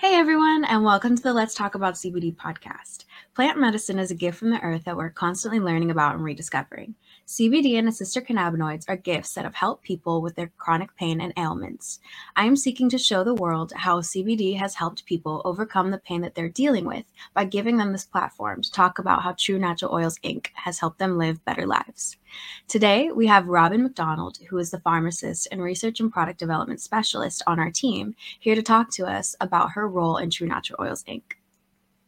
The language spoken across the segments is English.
Hey everyone, and welcome to the Let's Talk About CBD podcast. Plant medicine is a gift from the earth that we're constantly learning about and rediscovering. CBD and its sister cannabinoids are gifts that have helped people with their chronic pain and ailments. I am seeking to show the world how CBD has helped people overcome the pain that they're dealing with by giving them this platform to talk about how True Natural Oils Inc. has helped them live better lives. Today, we have Robin McDonald, who is the pharmacist and research and product development specialist on our team, here to talk to us about her role in True Natural Oils Inc.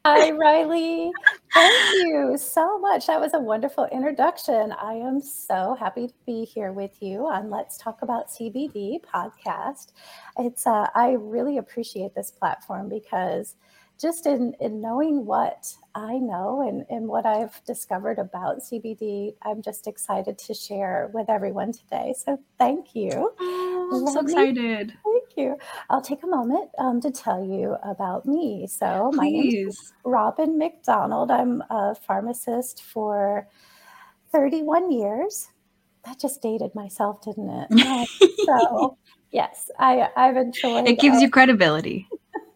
Hi, Riley. Thank you so much. That was a wonderful introduction. I am so happy to be here with you on Let's Talk About CBD podcast. It's uh, I really appreciate this platform because just in, in knowing what I know and, and what I've discovered about CBD, I'm just excited to share with everyone today. So thank you. Oh, I'm so excited. Thank you. I'll take a moment um, to tell you about me. So my name is Robin McDonald. I'm a pharmacist for 31 years. That just dated myself, didn't it? so yes, I, I've enjoyed. It gives uh, you credibility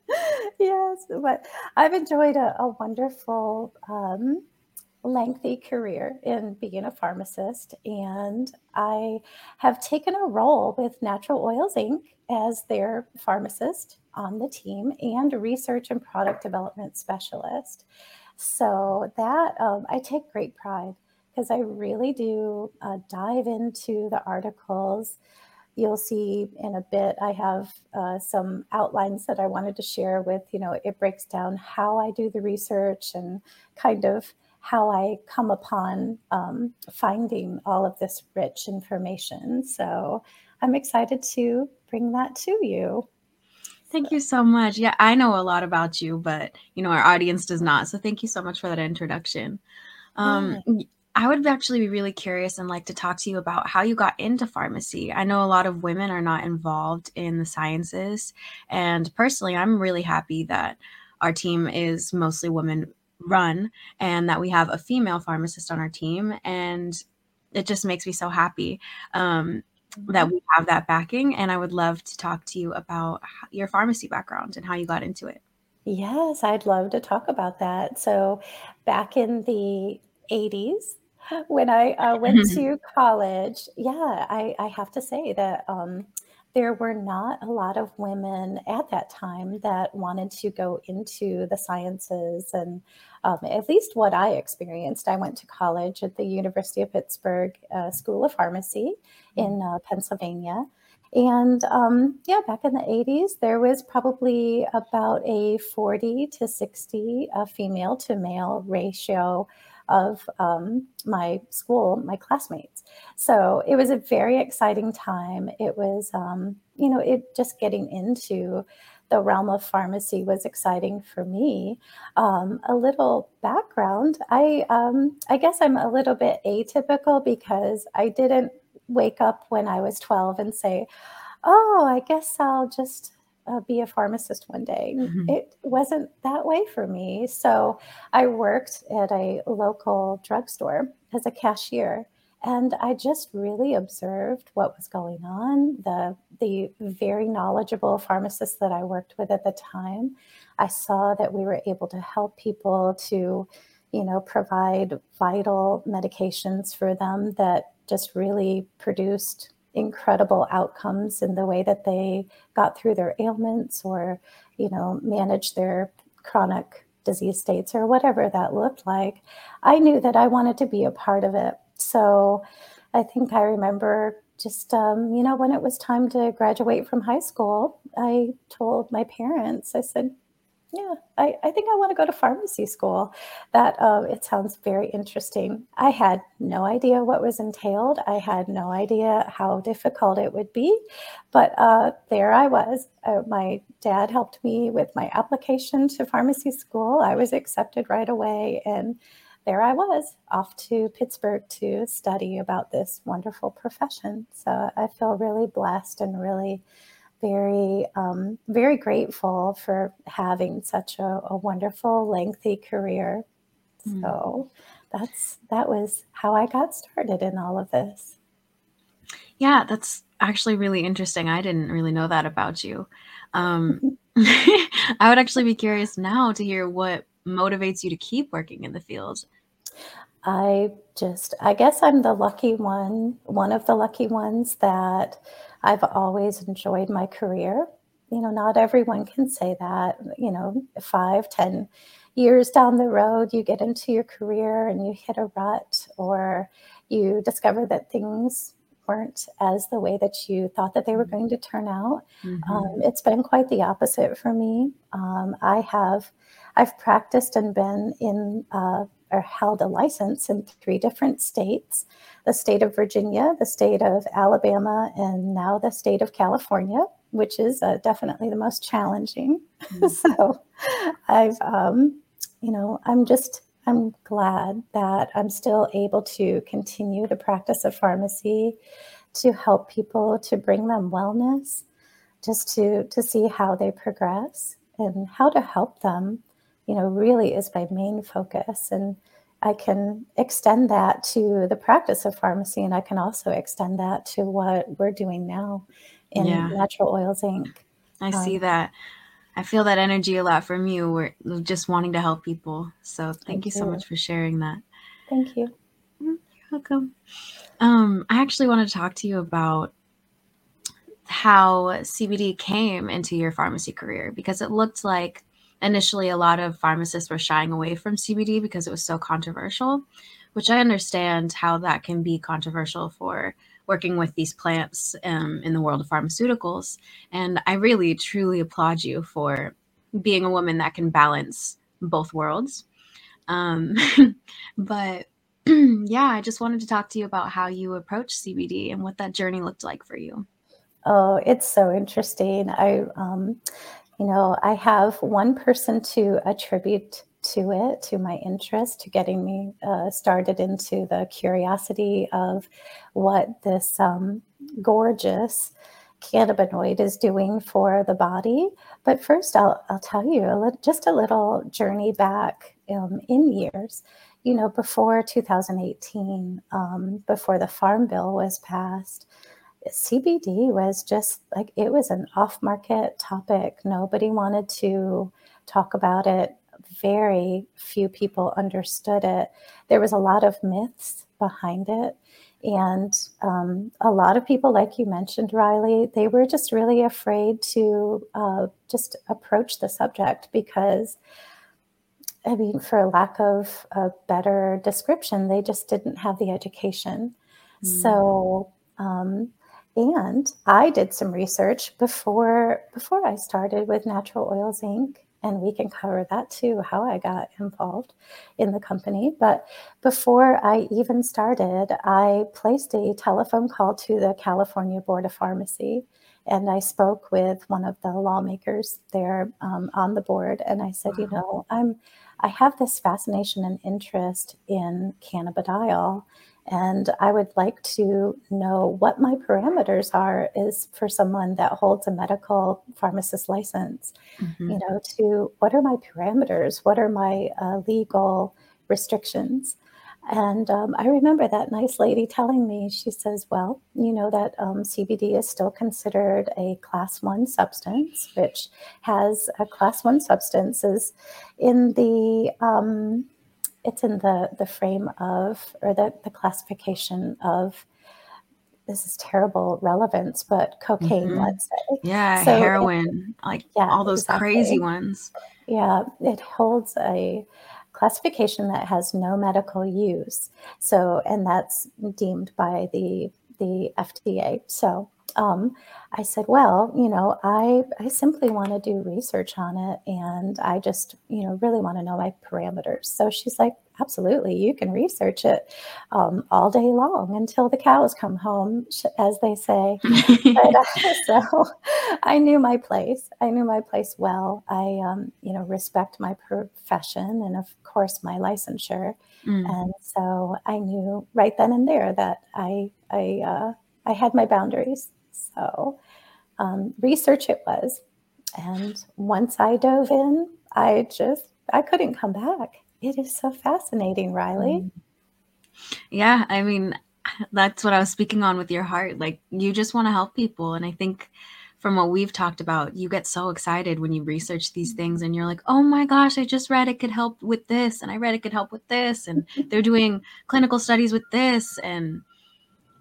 yes, but I've enjoyed a, a wonderful, um, lengthy career in being a pharmacist, and I have taken a role with Natural Oils Inc. as their pharmacist on the team and research and product development specialist. So that um, I take great pride because I really do uh, dive into the articles you'll see in a bit i have uh, some outlines that i wanted to share with you know it breaks down how i do the research and kind of how i come upon um, finding all of this rich information so i'm excited to bring that to you Thank you so much. Yeah, I know a lot about you, but you know our audience does not. So thank you so much for that introduction. Um, I would actually be really curious and like to talk to you about how you got into pharmacy. I know a lot of women are not involved in the sciences. And personally, I'm really happy that our team is mostly women run and that we have a female pharmacist on our team. And it just makes me so happy um, that we have that backing. And I would love to talk to you about your pharmacy background and how you got into it. Yes, I'd love to talk about that. So, back in the 80s, when I uh, went to college, yeah, I, I have to say that um, there were not a lot of women at that time that wanted to go into the sciences. And um, at least what I experienced, I went to college at the University of Pittsburgh uh, School of Pharmacy in mm. uh, Pennsylvania. And um, yeah, back in the 80s, there was probably about a 40 to 60 uh, female to male ratio of um, my school, my classmates. So it was a very exciting time. It was, um, you know, it just getting into the realm of pharmacy was exciting for me. Um, a little background: I, um, I guess I'm a little bit atypical because I didn't wake up when I was 12 and say, "Oh, I guess I'll just uh, be a pharmacist one day. Mm-hmm. It wasn't that way for me. So I worked at a local drugstore as a cashier. And I just really observed what was going on. The, the very knowledgeable pharmacists that I worked with at the time, I saw that we were able to help people to, you know, provide vital medications for them that just really produced incredible outcomes in the way that they got through their ailments or, you know, managed their chronic disease states or whatever that looked like. I knew that I wanted to be a part of it. So I think I remember just, um, you know, when it was time to graduate from high school, I told my parents, I said, yeah, I, I think I want to go to pharmacy school. That uh, it sounds very interesting. I had no idea what was entailed. I had no idea how difficult it would be, but uh, there I was. Uh, my dad helped me with my application to pharmacy school. I was accepted right away, and there I was off to Pittsburgh to study about this wonderful profession. So I feel really blessed and really very, um, very grateful for having such a, a wonderful, lengthy career. Mm. So that's that was how I got started in all of this. Yeah, that's actually really interesting. I didn't really know that about you. Um, I would actually be curious now to hear what motivates you to keep working in the field. I just, I guess I'm the lucky one, one of the lucky ones that I've always enjoyed my career. You know, not everyone can say that, you know, five, ten years down the road, you get into your career and you hit a rut or you discover that things weren't as the way that you thought that they were going to turn out. Mm-hmm. Um, it's been quite the opposite for me. Um, I have, I've practiced and been in uh, or held a license in three different states the state of Virginia, the state of Alabama, and now the state of California, which is uh, definitely the most challenging. Mm-hmm. so I've, um, you know, I'm just I'm glad that I'm still able to continue the practice of pharmacy to help people to bring them wellness, just to to see how they progress and how to help them, you know, really is my main focus. And I can extend that to the practice of pharmacy, and I can also extend that to what we're doing now in yeah. Natural Oils Inc. I um, see that. I feel that energy a lot from you. We're just wanting to help people. So thank, thank you so much for sharing that. Thank you. Mm, you're welcome. Um, I actually want to talk to you about how CBD came into your pharmacy career because it looked like initially a lot of pharmacists were shying away from CBD because it was so controversial, which I understand how that can be controversial for working with these plants um, in the world of pharmaceuticals. And I really, truly applaud you for being a woman that can balance both worlds. Um, but yeah, I just wanted to talk to you about how you approach CBD and what that journey looked like for you. Oh, it's so interesting. I, um, you know, I have one person to attribute to it, to my interest, to getting me uh, started into the curiosity of what this um, gorgeous cannabinoid is doing for the body. But first, I'll, I'll tell you a just a little journey back um, in years. You know, before 2018, um, before the Farm Bill was passed, CBD was just like it was an off market topic. Nobody wanted to talk about it very few people understood it. There was a lot of myths behind it. And um, a lot of people, like you mentioned, Riley, they were just really afraid to uh, just approach the subject because, I mean, for lack of a better description, they just didn't have the education. Mm. So, um, and I did some research before before I started with Natural Oils Inc. And we can cover that too how i got involved in the company. But before i even started i placed a telephone call to the california board of pharmacy. And i spoke with one of the lawmakers there um, on the board. And i said wow. you know i'm i have this fascination and interest in cannabidiol and I would like to know what my parameters are is for someone that holds a medical pharmacist license. Mm-hmm. You know, to what are my parameters? What are my uh, legal restrictions? And um, I remember that nice lady telling me, she says, well, you know that um, CBD is still considered a class one substance, which has a class one substance is in the um, it's in the the frame of or the, the classification of this is terrible relevance, but cocaine, mm-hmm. let's say. Yeah, so heroin, it, like yeah, all those exactly. crazy ones. Yeah, it holds a classification that has no medical use. So, and that's deemed by the the FDA. So, um, I said, well, you know, I, I simply want to do research on it and I just, you know, really want to know my parameters. So she's like, absolutely, you can research it um, all day long until the cows come home, as they say. but, uh, so I knew my place. I knew my place well. I, um, you know, respect my profession and, of course, my licensure. Mm. And so I knew right then and there that I, I, uh, I had my boundaries. So um, research it was. And once I dove in, I just, I couldn't come back. It is so fascinating, Riley. Mm. Yeah, I mean, that's what I was speaking on with your heart. Like, you just want to help people. And I think from what we've talked about, you get so excited when you research these things and you're like, oh my gosh, I just read it could help with this, and I read it could help with this, and they're doing clinical studies with this. And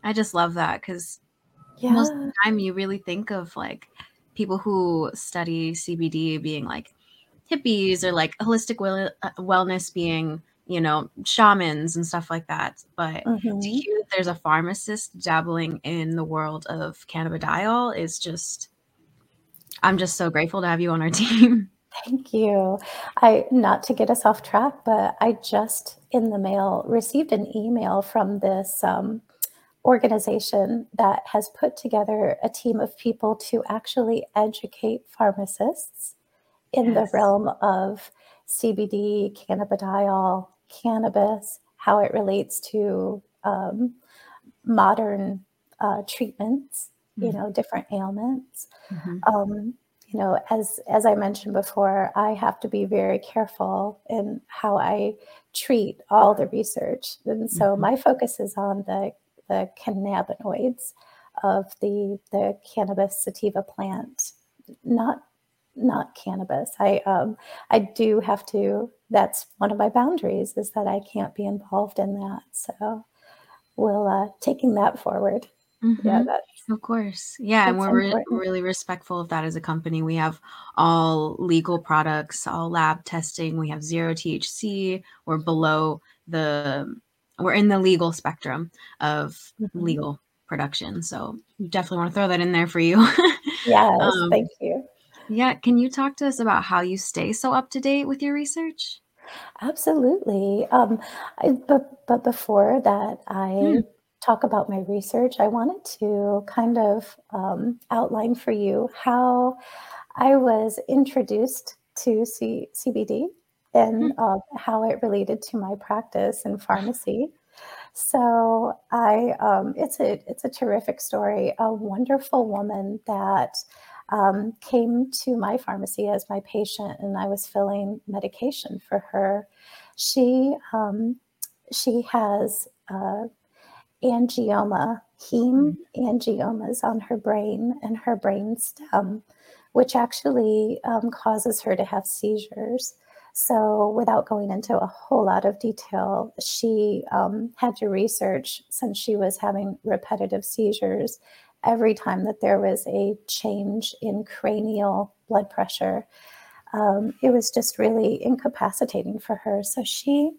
I just love that because yeah. most of the time you really think of like people who study CBD being like hippies or like holistic well- uh, wellness being you know shamans and stuff like that but mm-hmm. to hear that there's a pharmacist dabbling in the world of cannabidiol is just i'm just so grateful to have you on our team thank you i not to get us off track but i just in the mail received an email from this um, organization that has put together a team of people to actually educate pharmacists in yes. the realm of CBD, cannabidiol, cannabis, how it relates to um, modern uh, treatments, mm-hmm. you know, different ailments. Mm-hmm. Um, you know, as as I mentioned before, I have to be very careful in how I treat all the research, and so mm-hmm. my focus is on the the cannabinoids of the the cannabis sativa plant, not not cannabis. I um, I do have to. That's one of my boundaries is that I can't be involved in that. So we'll uh, taking that forward. Mm-hmm. Yeah, that's of course. Yeah, and we're re- really respectful of that as a company. We have all legal products, all lab testing. We have zero THC. We're below the. We're in the legal spectrum of mm-hmm. legal production. So we definitely want to throw that in there for you. yes, um, thank you. Yeah. Can you talk to us about how you stay so up to date with your research? Absolutely. Um, I, but, but before that, I mm. talk about my research, I wanted to kind of um, outline for you how I was introduced to C- CBD and uh, how it related to my practice in pharmacy. So I, um, it's a it's a terrific story. A wonderful woman that um, came to my pharmacy as my patient, and I was filling medication for her. She um, she has uh, angioma, heme mm-hmm. angiomas on her brain and her brain stem, which actually um, causes her to have seizures. So, without going into a whole lot of detail, she um, had to research since she was having repetitive seizures every time that there was a change in cranial blood pressure. Um, it was just really incapacitating for her. So she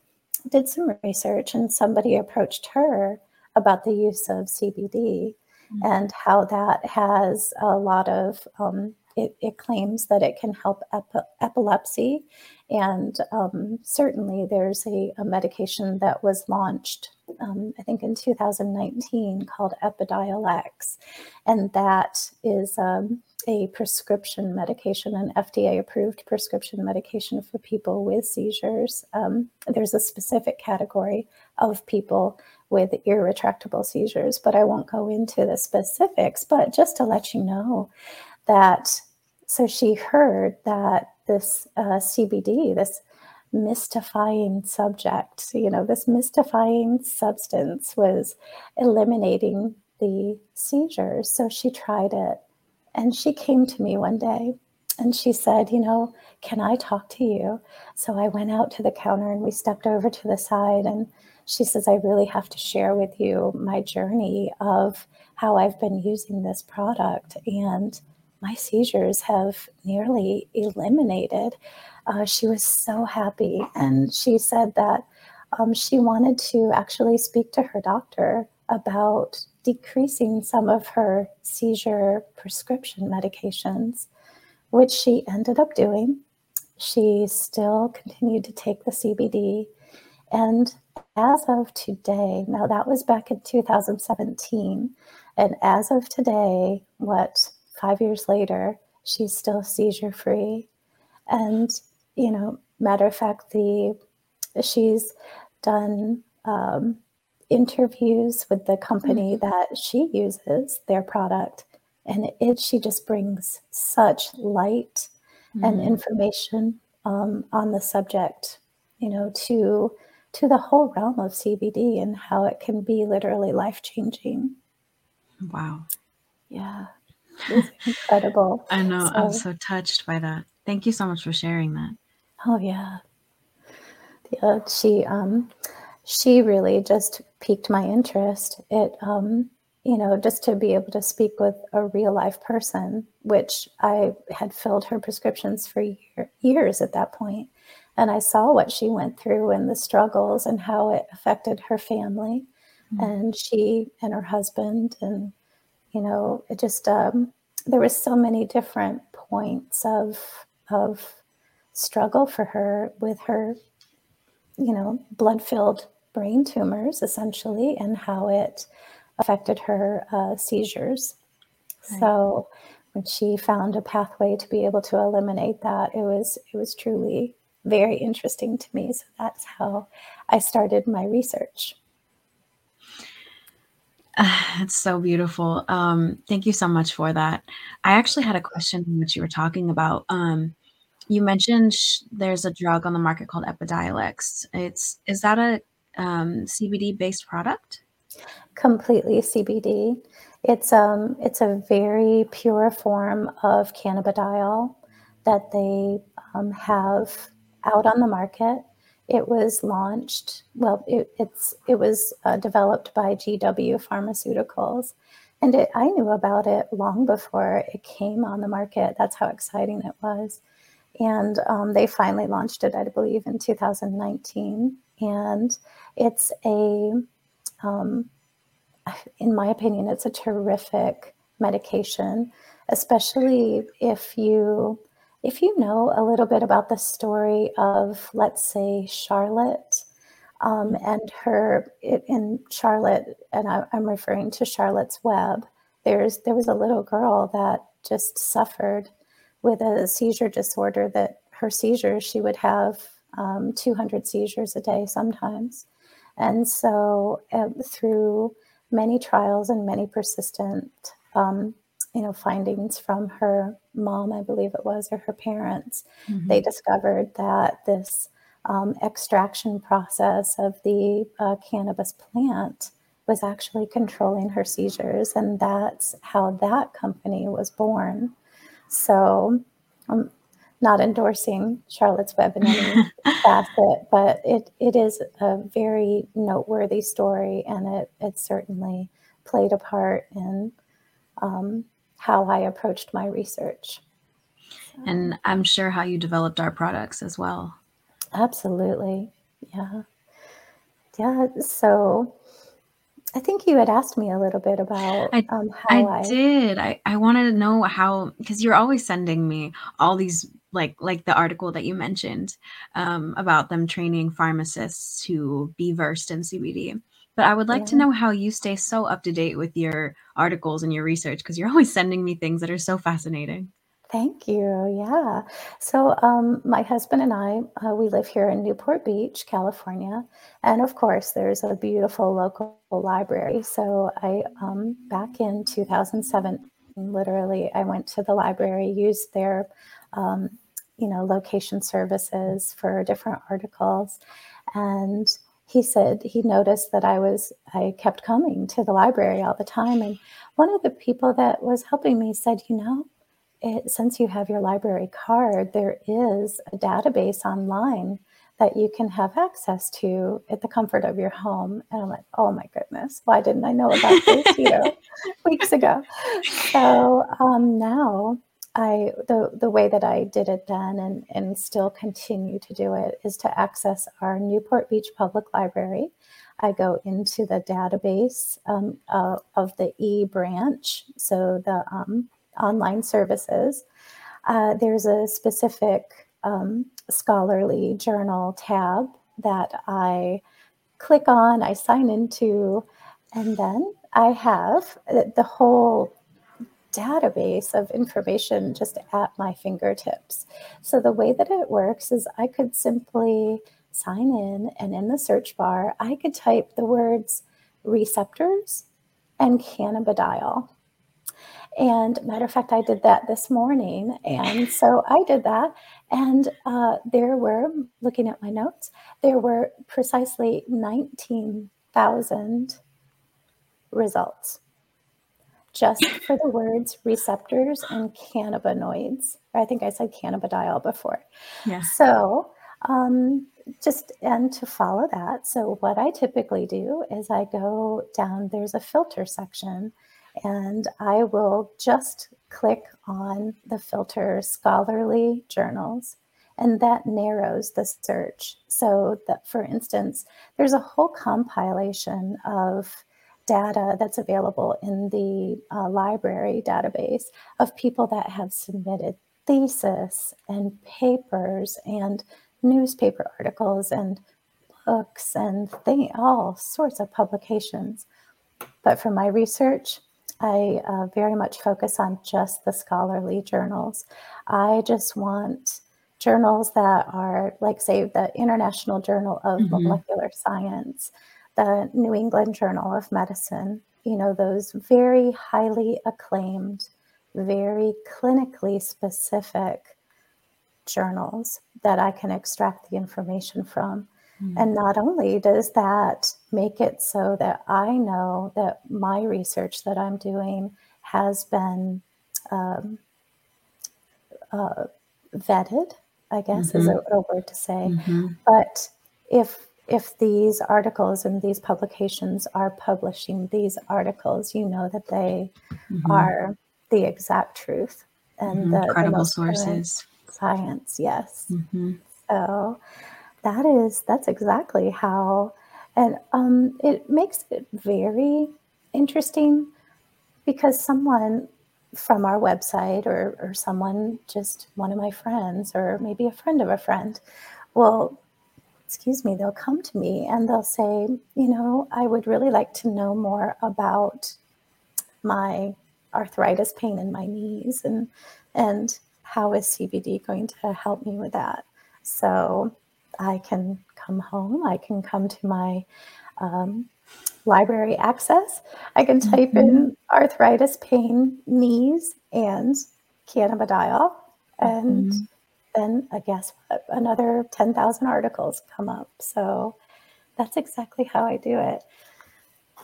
did some research, and somebody approached her about the use of CBD mm-hmm. and how that has a lot of um, it, it, claims that it can help ep- epilepsy. And um, certainly there's a, a, medication that was launched, um, I think in 2019, called Epidiolex. And that is um, a prescription medication, an FDA approved prescription medication for people with seizures. Um, there's a specific category of people with irretractable seizures, but I won't go into the specifics. But just to let you know that so she heard that this uh, CBD, this mystifying subject, you know, this mystifying substance was eliminating the seizures. So she tried it. And she came to me one day and she said, You know, can I talk to you? So I went out to the counter and we stepped over to the side. And she says, I really have to share with you my journey of how I've been using this product. And my seizures have nearly eliminated. Uh, she was so happy. And she said that um, she wanted to actually speak to her doctor about decreasing some of her seizure prescription medications, which she ended up doing. She still continued to take the CBD. And as of today, now that was back in 2017, and as of today, what five years later, she's still seizure free. And, you know, matter of fact, the she's done um, interviews with the company mm-hmm. that she uses their product, and it, she just brings such light mm-hmm. and information um, on the subject, you know, to to the whole realm of CBD and how it can be literally life changing. Wow. Yeah. It's incredible. I know. I'm So so touched by that. Thank you so much for sharing that. Oh, yeah. Yeah, she, um, she really just piqued my interest. It, um, you know, just to be able to speak with a real life person, which I had filled her prescriptions for year, years at that point, and I saw what she went through and the struggles and how it affected her family Mm. and she and her husband and you know it just um, there was so many different points of of struggle for her with her you know blood filled brain tumors essentially and how it affected her uh, seizures. Right. so when she found a pathway to be able to eliminate that it was it was truly very interesting to me. So that's how i started my research It's so beautiful. Um, thank you so much for that. I actually had a question in what you were talking about. Um, you mentioned sh there's a drug on the market called Epidiolex. It's is that a, um, CBD-based product? Completely CBD. It's, um, it's a very pure form of cannabidiol that they, um, have out on the market. It was launched well, it it's it was, uh, developed by GW Pharmaceuticals, and it I knew about it long before it came on the market, that's how exciting it was, and, um, they finally launched it, I believe, in 2019, and it's a, um in my opinion, it's a terrific medication, especially if you if you know a little bit about the story of, let's say, Charlotte, um, Mm. and her in Charlotte, and I I'm referring to Charlotte's Web, there's there was a little girl that just suffered with a seizure disorder that her seizures she would have, um, 200 seizures a day sometimes, and so, um, through many trials and many persistent, um, you know, findings from her mom, I believe it was, or her parents, they Mhm. discovered that this, um, extraction process of the, uh, cannabis plant was actually controlling her seizures, and that's how that company was born. So, I'm not endorsing Charlotte's Web in any facet, but it it is a very noteworthy story, and it it certainly played a part in, um, how I approached my research. And I'm sure how you developed our products as well. Absolutely. Yeah. Yeah, so I think you had asked me a little bit about, I um, how I I did. I I wanted to know how, because you're always sending me all these like like the article that you mentioned, um, about them training pharmacists to be versed in CBD. But I would like to know how you stay so up to date with your articles and your research because you're always sending me things that are so fascinating. Thank you, yeah. So, um, my husband and I, uh, we live here in Newport Beach, California, and of course, there's a beautiful local library. So I, um, back in 2007, literally, I went to the library, used their, um, you know, location services for different articles, and he said he noticed that I was I kept coming to the library all the time, and one of the people that was helping me said, "You know, it since you have your library card, there is a database online that you can have access to at the comfort of your home." And I'm like, "Oh my goodness, why didn't I know about this, you know, weeks ago?" So, um, now I the the way that I did it then and and still continue to do it is to access our Newport Beach Public Library. I go into the database, um, uh, of the E branch, so the, um, online services. Uh, there's a specific, um, scholarly journal tab that I click on, I sign into, and then I have, uh, the whole database of information just at my fingertips. So the way that it works is I could simply sign in, and in the search bar, I could type the words "receptors" and "cannabidiol." And matter of fact, I did that this morning, and so I did that, and, uh, there were looking at my notes, there were precisely 19,000 results just for the words receptors and cannabinoids. I think I said cannabidiol before. Yeah. So um, just and to follow that. So what I typically do is I go down. There's a filter section, and I will just click on the filter scholarly journals and that narrows the search. So that, for instance, there's a whole compilation of data that's available in the uh, library database of people that have submitted thesis and papers and newspaper articles and books and they, all sorts of publications. But for my research, I uh, very much focus on just the scholarly journals. I just want journals that are like say the international journal of mm-hmm. molecular science the new england journal of medicine you know those very highly acclaimed very clinically specific journals that i can extract the information from mm-hmm. and not only does that make it so that i know that my research that i'm doing has been um, uh, vetted I guess mm-hmm. is a, a, word to say. Mm-hmm. But if if these articles and these publications are publishing these articles, you know that they mm-hmm. are the exact truth and mm-hmm. the credible sources. Science, yes. Mm-hmm. So that is that's exactly how, and um, it makes it very interesting because someone from our website or, or someone, just one of my friends, or maybe a friend of a friend, will, excuse me, they'll come to me and they'll say, you know, I would really like to know more about my arthritis pain in my knees and and how is CBD going to help me with that? So I can come home, I can come to my um, library access. I can type mm-hmm. in arthritis, pain, knees, and cannabidiol, and mm-hmm. Then I guess another 10,000 articles come up. So that's exactly how I do it.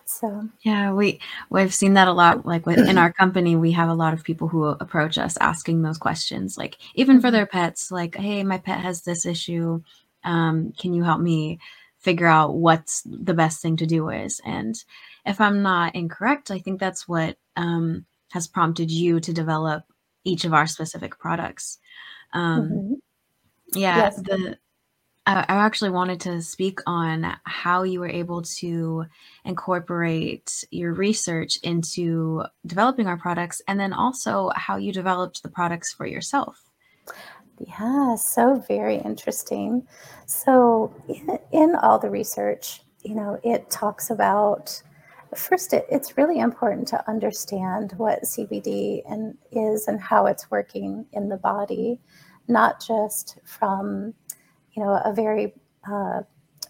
So yeah, we we've seen that a lot. Like in our company, we have a lot of people who approach us asking those questions. Like even for mm-hmm. their pets, like, "Hey, my pet has this issue. Um, can you help me?" figure out what's the best thing to do is. And if I'm not incorrect, I think that's what um, has prompted you to develop each of our specific products. Um, mm-hmm. Yeah, yes. the I, I actually wanted to speak on how you were able to incorporate your research into developing our products, and then also how you developed the products for yourself. Yeah, so very interesting. So, in, in all the research, you know, it talks about first, it, it's really important to understand what CBD and is and how it's working in the body, not just from, you know, a very uh,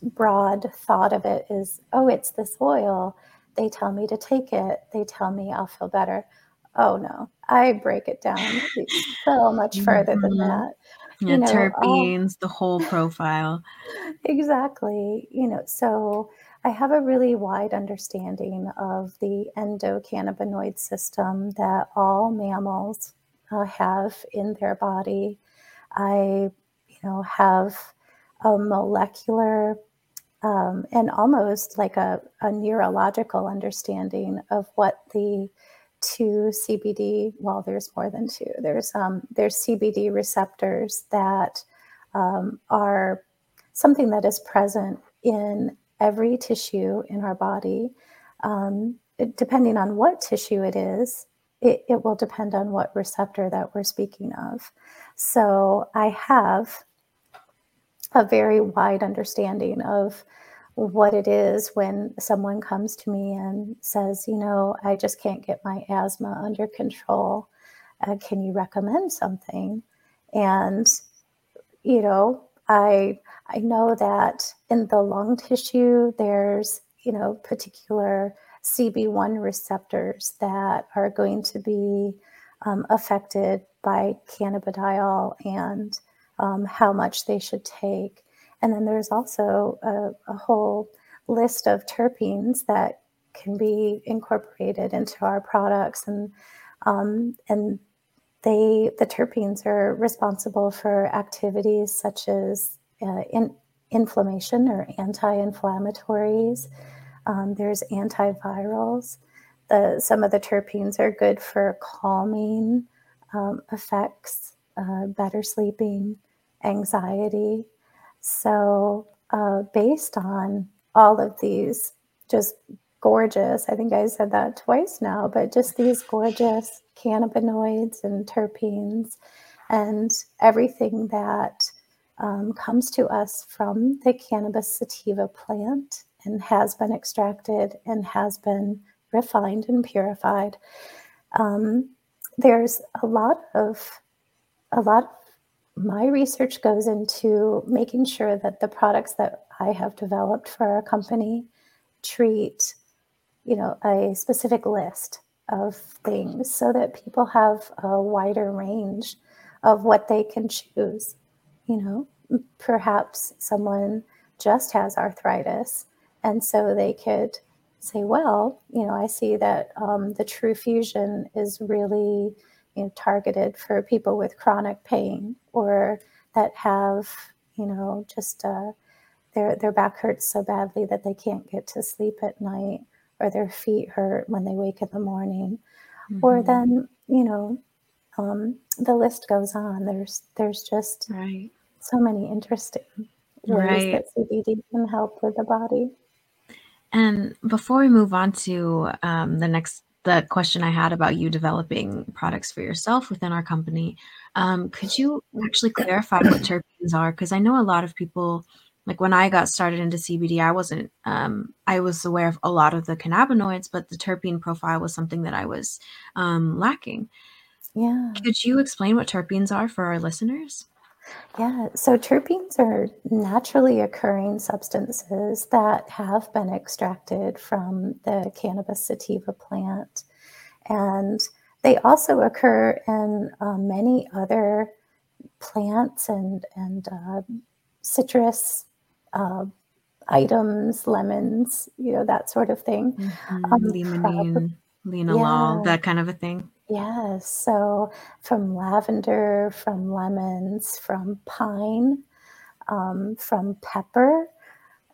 broad thought of it is, oh, it's this oil. They tell me to take it. They tell me I'll feel better. Oh no, I break it down so much further than mm-hmm. that. Yeah, you know, terpenes, the whole profile. Exactly. You know, so I have a really wide understanding of the endocannabinoid system that all mammals uh, have in their body. I, you know, have a molecular um, and almost like a, a neurological understanding of what the two CBD. Well, there's more than two. There's um, there's CBD receptors that um, are something that is present in every tissue in our body. Um, depending on what tissue it is, it, it will depend on what receptor that we're speaking of. So I have a very wide understanding of what it is when someone comes to me and says, you know, I just can't get my asthma under control. Uh, can you recommend something? And, you know, I I know that in the lung tissue, there's, you know, particular CB1 receptors that are going to be um, affected by cannabidiol and um, how much they should take. And then there's also a, a whole list of terpenes that can be incorporated into our products and um, and they the terpenes are responsible for activities such as uh, in, inflammation or anti-inflammatories. Um, there's antivirals. The, some of the terpenes are good for calming um, effects uh, better sleeping anxiety. So uh, based on all of these just gorgeous, I think I said that twice now, but just these gorgeous cannabinoids and terpenes and everything that um, comes to us from the cannabis sativa plant and has been extracted and has been refined and purified. Um, there's a lot of a lot of my research goes into making sure that the products that I have developed for our company treat you know a specific list of things so that people have a wider range of what they can choose you know perhaps someone just has arthritis and so they could say well you know i see that um, the True Fusion is really you know targeted for people with chronic pain or that have you know just uh, their their back hurts so badly that they can't get to sleep at night or their feet hurt when they wake in the morning mm-hmm. or then you know um, the list goes on there's there's just right. so many interesting ways right. that cbd can help with the body and before we move on to um, the next the question i had about you developing products for yourself within our company um, could you actually clarify what terpenes are because i know a lot of people like when I got started into CBD, I wasn't, um, I was aware of a lot of the cannabinoids, but the terpene profile was something that I was um, lacking. Yeah. Could you explain what terpenes are for our listeners? Yeah, so terpenes are naturally occurring substances that have been extracted from the cannabis sativa plant. And they also occur in uh, many other plants and, and uh, citrus uh, items, lemons, you know, that sort of thing. Mm-hmm. Um, Linalool, yeah. that kind of a thing. Yes. So from lavender, from lemons, from pine, um, from pepper,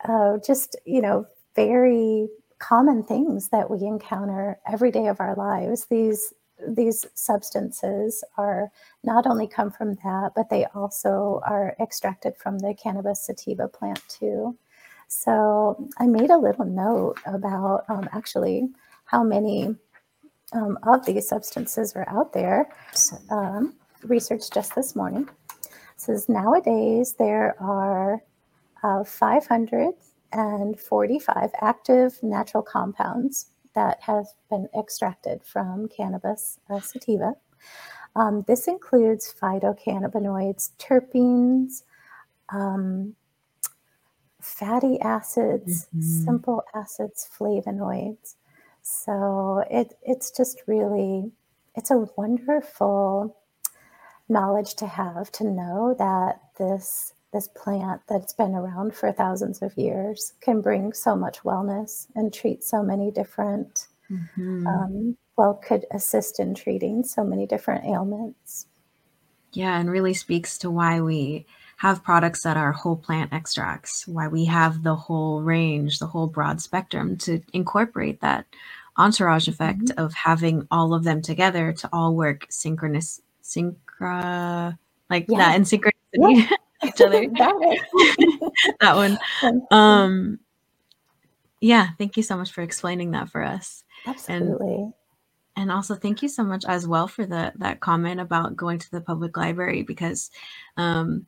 uh, just, you know, very common things that we encounter every day of our lives. These these substances are not only come from that, but they also are extracted from the cannabis sativa plant too. So I made a little note about um, actually how many um, of these substances are out there. Um, research just this morning says nowadays there are uh, 545 active natural compounds that have been extracted from cannabis uh, sativa. Um, this includes phytocannabinoids, terpenes, um, fatty acids, mm-hmm. simple acids, flavonoids. So it, it's just really, it's a wonderful knowledge to have to know that this this plant that's been around for thousands of years can bring so much wellness and treat so many different mm-hmm. um, well could assist in treating so many different ailments yeah and really speaks to why we have products that are whole plant extracts why we have the whole range the whole broad spectrum to incorporate that entourage effect mm-hmm. of having all of them together to all work synchronous synchro like yeah. that in synchronicity yeah. each other. that one. Um, yeah, thank you so much for explaining that for us. Absolutely. And, and also thank you so much as well for the that comment about going to the public library because um,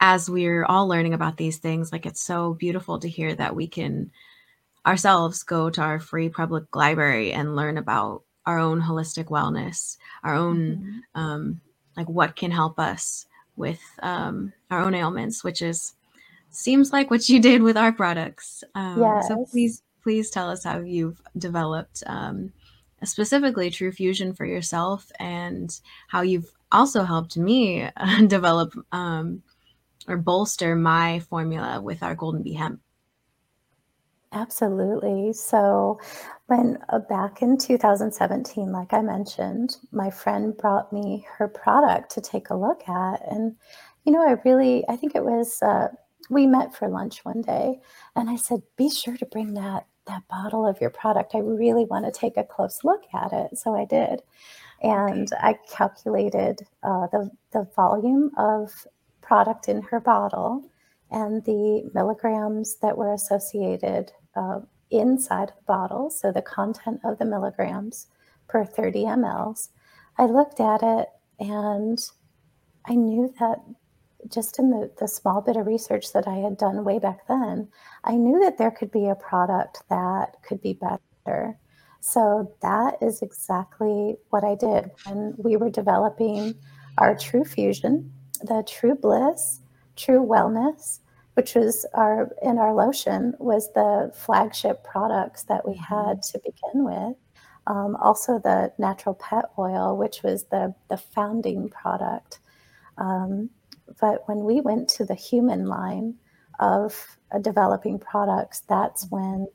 as we're all learning about these things, like it's so beautiful to hear that we can ourselves go to our free public library and learn about our own holistic wellness, our own mm-hmm. um, like what can help us with um, our own ailments, which is seems like what you did with our products. Um, yes. So please, please tell us how you've developed um, specifically True Fusion for yourself and how you've also helped me develop um, or bolster my formula with our Golden Bee hemp. Absolutely. So, when uh, back in 2017, like I mentioned, my friend brought me her product to take a look at. And, you know, I really, I think it was, uh, we met for lunch one day and I said, be sure to bring that that bottle of your product. I really want to take a close look at it. So I did. And. I calculated uh, the, the volume of product in her bottle and the milligrams that were associated uh, inside the bottle, so the content of the milligrams per 30 mLs, I looked at it and I knew that just in the, the small bit of research that I had done way back then, I knew that there could be a product that could be better. So that is exactly what I did when we were developing our True Fusion, the True Bliss, True Wellness, which was our in our lotion was the flagship products that we mm-hmm. had to begin with. Um, also, the natural pet oil, which was the the founding product. Um, but when we went to the human line of uh, developing products, that's when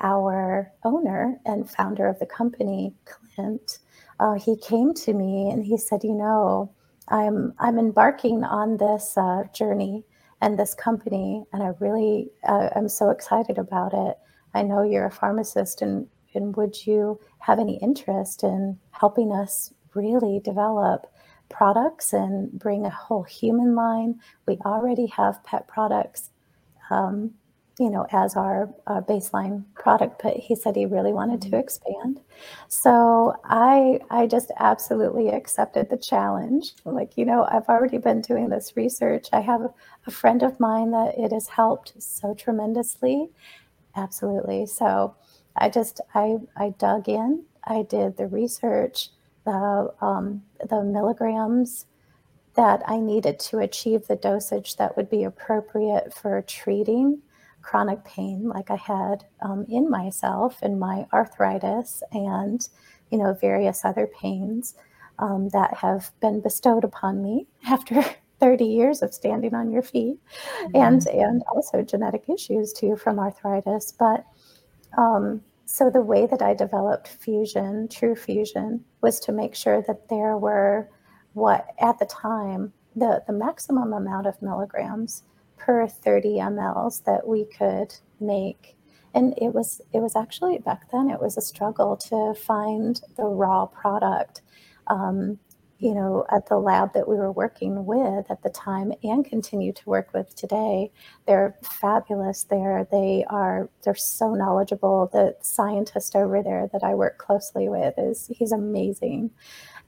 our owner and founder of the company, Clint, uh, he came to me and he said, "You know, I'm I'm embarking on this uh, journey." And this company. And I really, uh, I'm so excited about it. I know you're a pharmacist, and, and would you have any interest in helping us really develop products and bring a whole human line? We already have pet products. Um, you know, as our uh, baseline product, but he said he really wanted to mm-hmm. expand. So I, I just absolutely accepted the challenge. Like, you know, I've already been doing this research. I have a, a friend of mine that it has helped so tremendously. Absolutely. So I just, I, I dug in. I did the research, the, um, the milligrams that I needed to achieve the dosage that would be appropriate for treating chronic pain like I had um, in myself and my arthritis and, you know, various other pains um, that have been bestowed upon me after 30 years of standing on your feet mm-hmm. and, and also genetic issues too from arthritis. But um, so the way that I developed fusion, true fusion, was to make sure that there were what at the time the, the maximum amount of milligrams per 30 mLs that we could make. And it was it was actually back then it was a struggle to find the raw product. Um, you know, at the lab that we were working with at the time and continue to work with today, they're fabulous there. They are they're so knowledgeable. The scientist over there that I work closely with is he's amazing.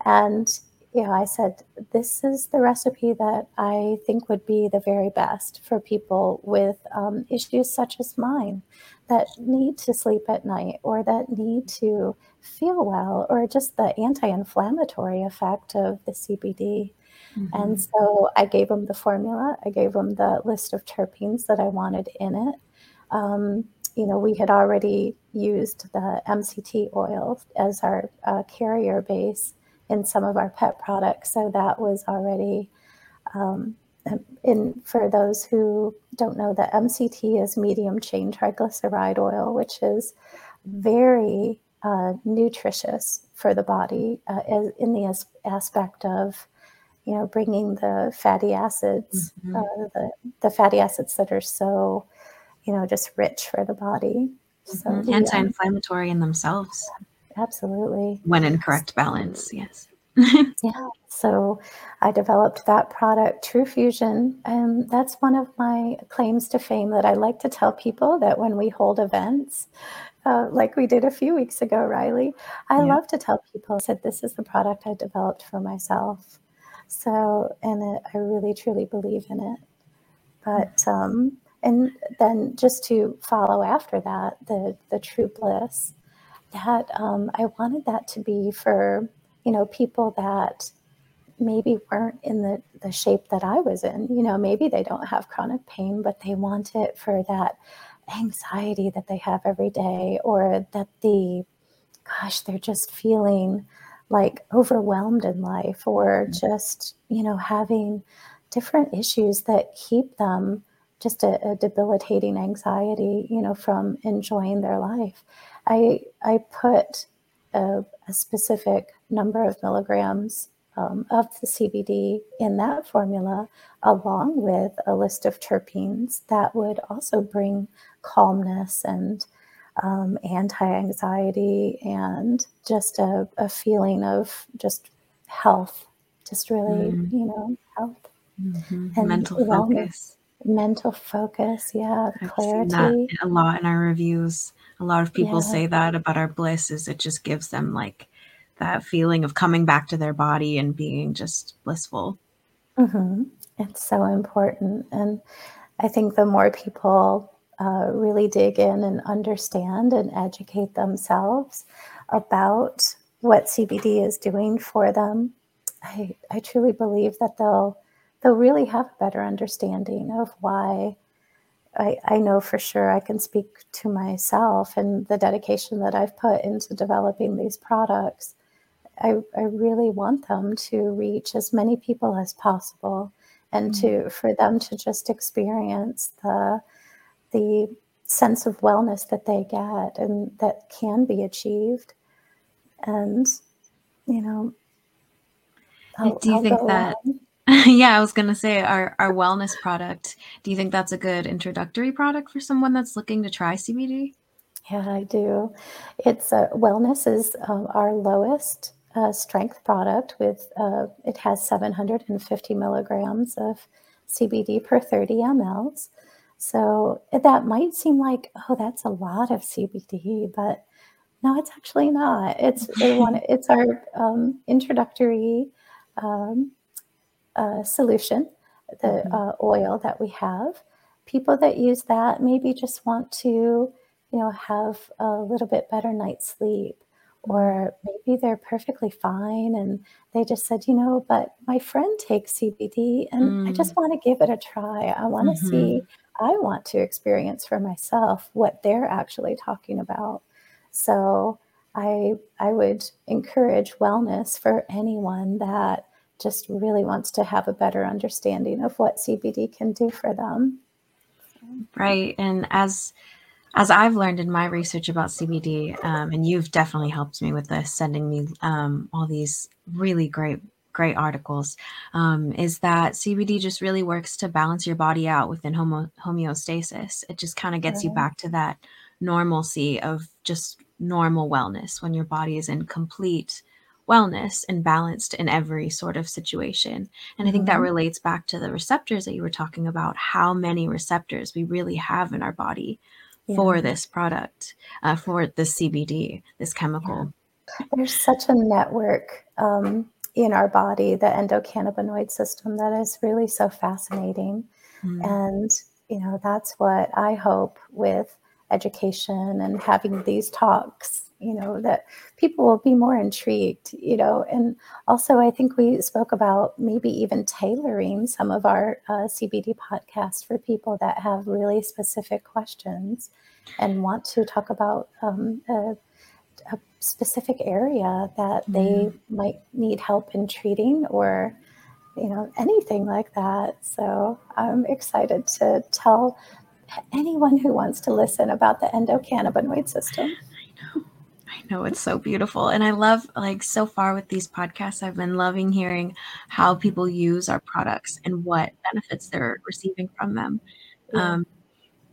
And you know, I said, this is the recipe that I think would be the very best for people with um, issues such as mine that need to sleep at night or that need to feel well or just the anti inflammatory effect of the CBD. Mm-hmm. And so I gave them the formula, I gave them the list of terpenes that I wanted in it. Um, you know, we had already used the MCT oil as our uh, carrier base in some of our pet products. So that was already um, in for those who don't know that MCT is medium chain triglyceride oil, which is very uh, nutritious for the body uh, in the as- aspect of you know bringing the fatty acids mm-hmm. uh, the, the fatty acids that are so you know just rich for the body so mm-hmm. anti-inflammatory in themselves absolutely when in correct balance yes yeah. So I developed that product, True Fusion. And that's one of my claims to fame that I like to tell people that when we hold events, uh, like we did a few weeks ago, Riley, I yeah. love to tell people that this is the product I developed for myself. So, and it, I really truly believe in it. But, um, and then just to follow after that, the, the True Bliss, that um, I wanted that to be for you know, people that maybe weren't in the, the shape that I was in. You know, maybe they don't have chronic pain, but they want it for that anxiety that they have every day, or that the, gosh, they're just feeling like overwhelmed in life, or mm-hmm. just, you know, having different issues that keep them just a, a, debilitating anxiety, you know, from enjoying their life. I I put a, a specific number of milligrams um, of the CBD in that formula, along with a list of terpenes that would also bring calmness and um, anti-anxiety and just a, a, feeling of just health, just really, mm. you know, health mm-hmm. and mental focus mental focus yeah clarity a lot in our reviews a lot of people yeah. say that about our bliss is it just gives them like that feeling of coming back to their body and being just blissful mm-hmm. it's so important and i think the more people uh, really dig in and understand and educate themselves about what cbd is doing for them i, I truly believe that they'll they'll really have a better understanding of why I, I know for sure I can speak to myself and the dedication that I've put into developing these products. I, I really want them to reach as many people as possible and mm-hmm. to for them to just experience the the sense of wellness that they get and that can be achieved and you know I'll, do you I'll think that on. yeah, I was gonna say our our wellness product. Do you think that's a good introductory product for someone that's looking to try CBD? Yeah, I do. It's uh, wellness is um, our lowest uh, strength product. With uh, it has 750 milligrams of CBD per 30 mLs. So that might seem like oh, that's a lot of CBD, but no, it's actually not. It's one. It's our um, introductory. Um, uh, solution, the mm-hmm. uh, oil that we have. People that use that maybe just want to, you know, have a little bit better night's sleep, or maybe they're perfectly fine and they just said, you know, but my friend takes CBD and mm. I just want to give it a try. I want to mm-hmm. see, I want to experience for myself what they're actually talking about. So I I would encourage wellness for anyone that just really wants to have a better understanding of what CBD can do for them. Right. And as as I've learned in my research about CBD, um, and you've definitely helped me with this, sending me um, all these really great great articles um, is that CBD just really works to balance your body out within homo- homeostasis. It just kind of gets you back to that normalcy of just normal wellness when your body is in complete wellness and balanced in every sort of situation. And I think that mm-hmm. relates back to the receptors that you were talking about, how many receptors we really have in our body yeah. for this product, uh, for the CBD, this chemical. Yeah. There's such a network um, in our body, the endocannabinoid system, that is really so fascinating. Mm. And, you know, that's what I hope with education and having these talks you know that people will be more intrigued you know and also i think we spoke about maybe even tailoring some of our uh, cbd podcasts for people that have really specific questions and want to talk about um, a, a, specific area that they might need help in treating or you know anything like that. So i'm excited to tell anyone who wants to listen about the endocannabinoid system. I know it's so beautiful. And I love, like, so far with these podcasts, I've been loving hearing how people use our products and what benefits they're receiving from them. Yeah. Um,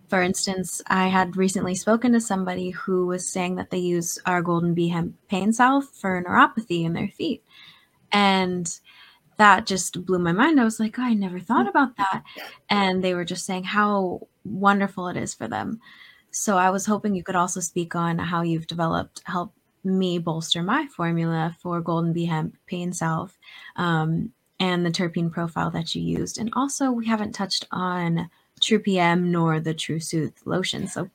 for instance, I had recently spoken to somebody who was saying that they use our Golden Bee Hemp Pain Salve for neuropathy in their feet. And that just blew my mind. I was like, oh, I never thought about that. And they were just saying how wonderful it is for them. So I was hoping you could also speak on how you've developed help me bolster my formula for Golden Bee Hemp Pain Salve um, and the terpene profile that you used. And also, we haven't touched on True PM nor the True Sooth lotion. So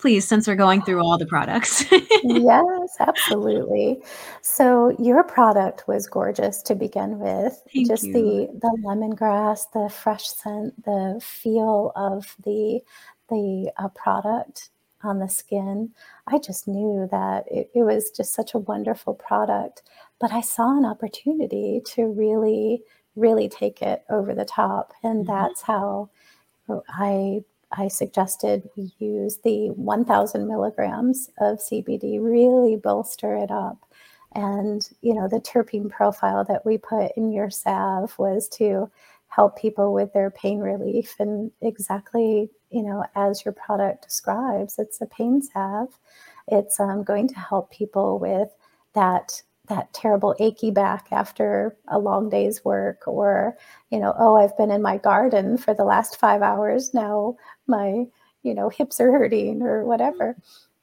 please, since we're going through all the products. yes, absolutely. So your product was gorgeous to begin with. Thank Just you. the the lemongrass, the fresh scent, the feel of the the uh, product on the skin, I just knew that it, it, was just such a wonderful product. But I saw an opportunity to really, really take it over the top. And mm-hmm. that's how I I suggested we use the 1,000 milligrams of CBD, really bolster it up. And you know, the terpene profile that we put in your salve was to help people with their pain relief, and exactly you know as your product describes, it's a pain salve. It's um, going to help people with that that terrible achy back after a long day's work or you know oh i've been in my garden for the last five hours now my you know hips are hurting or whatever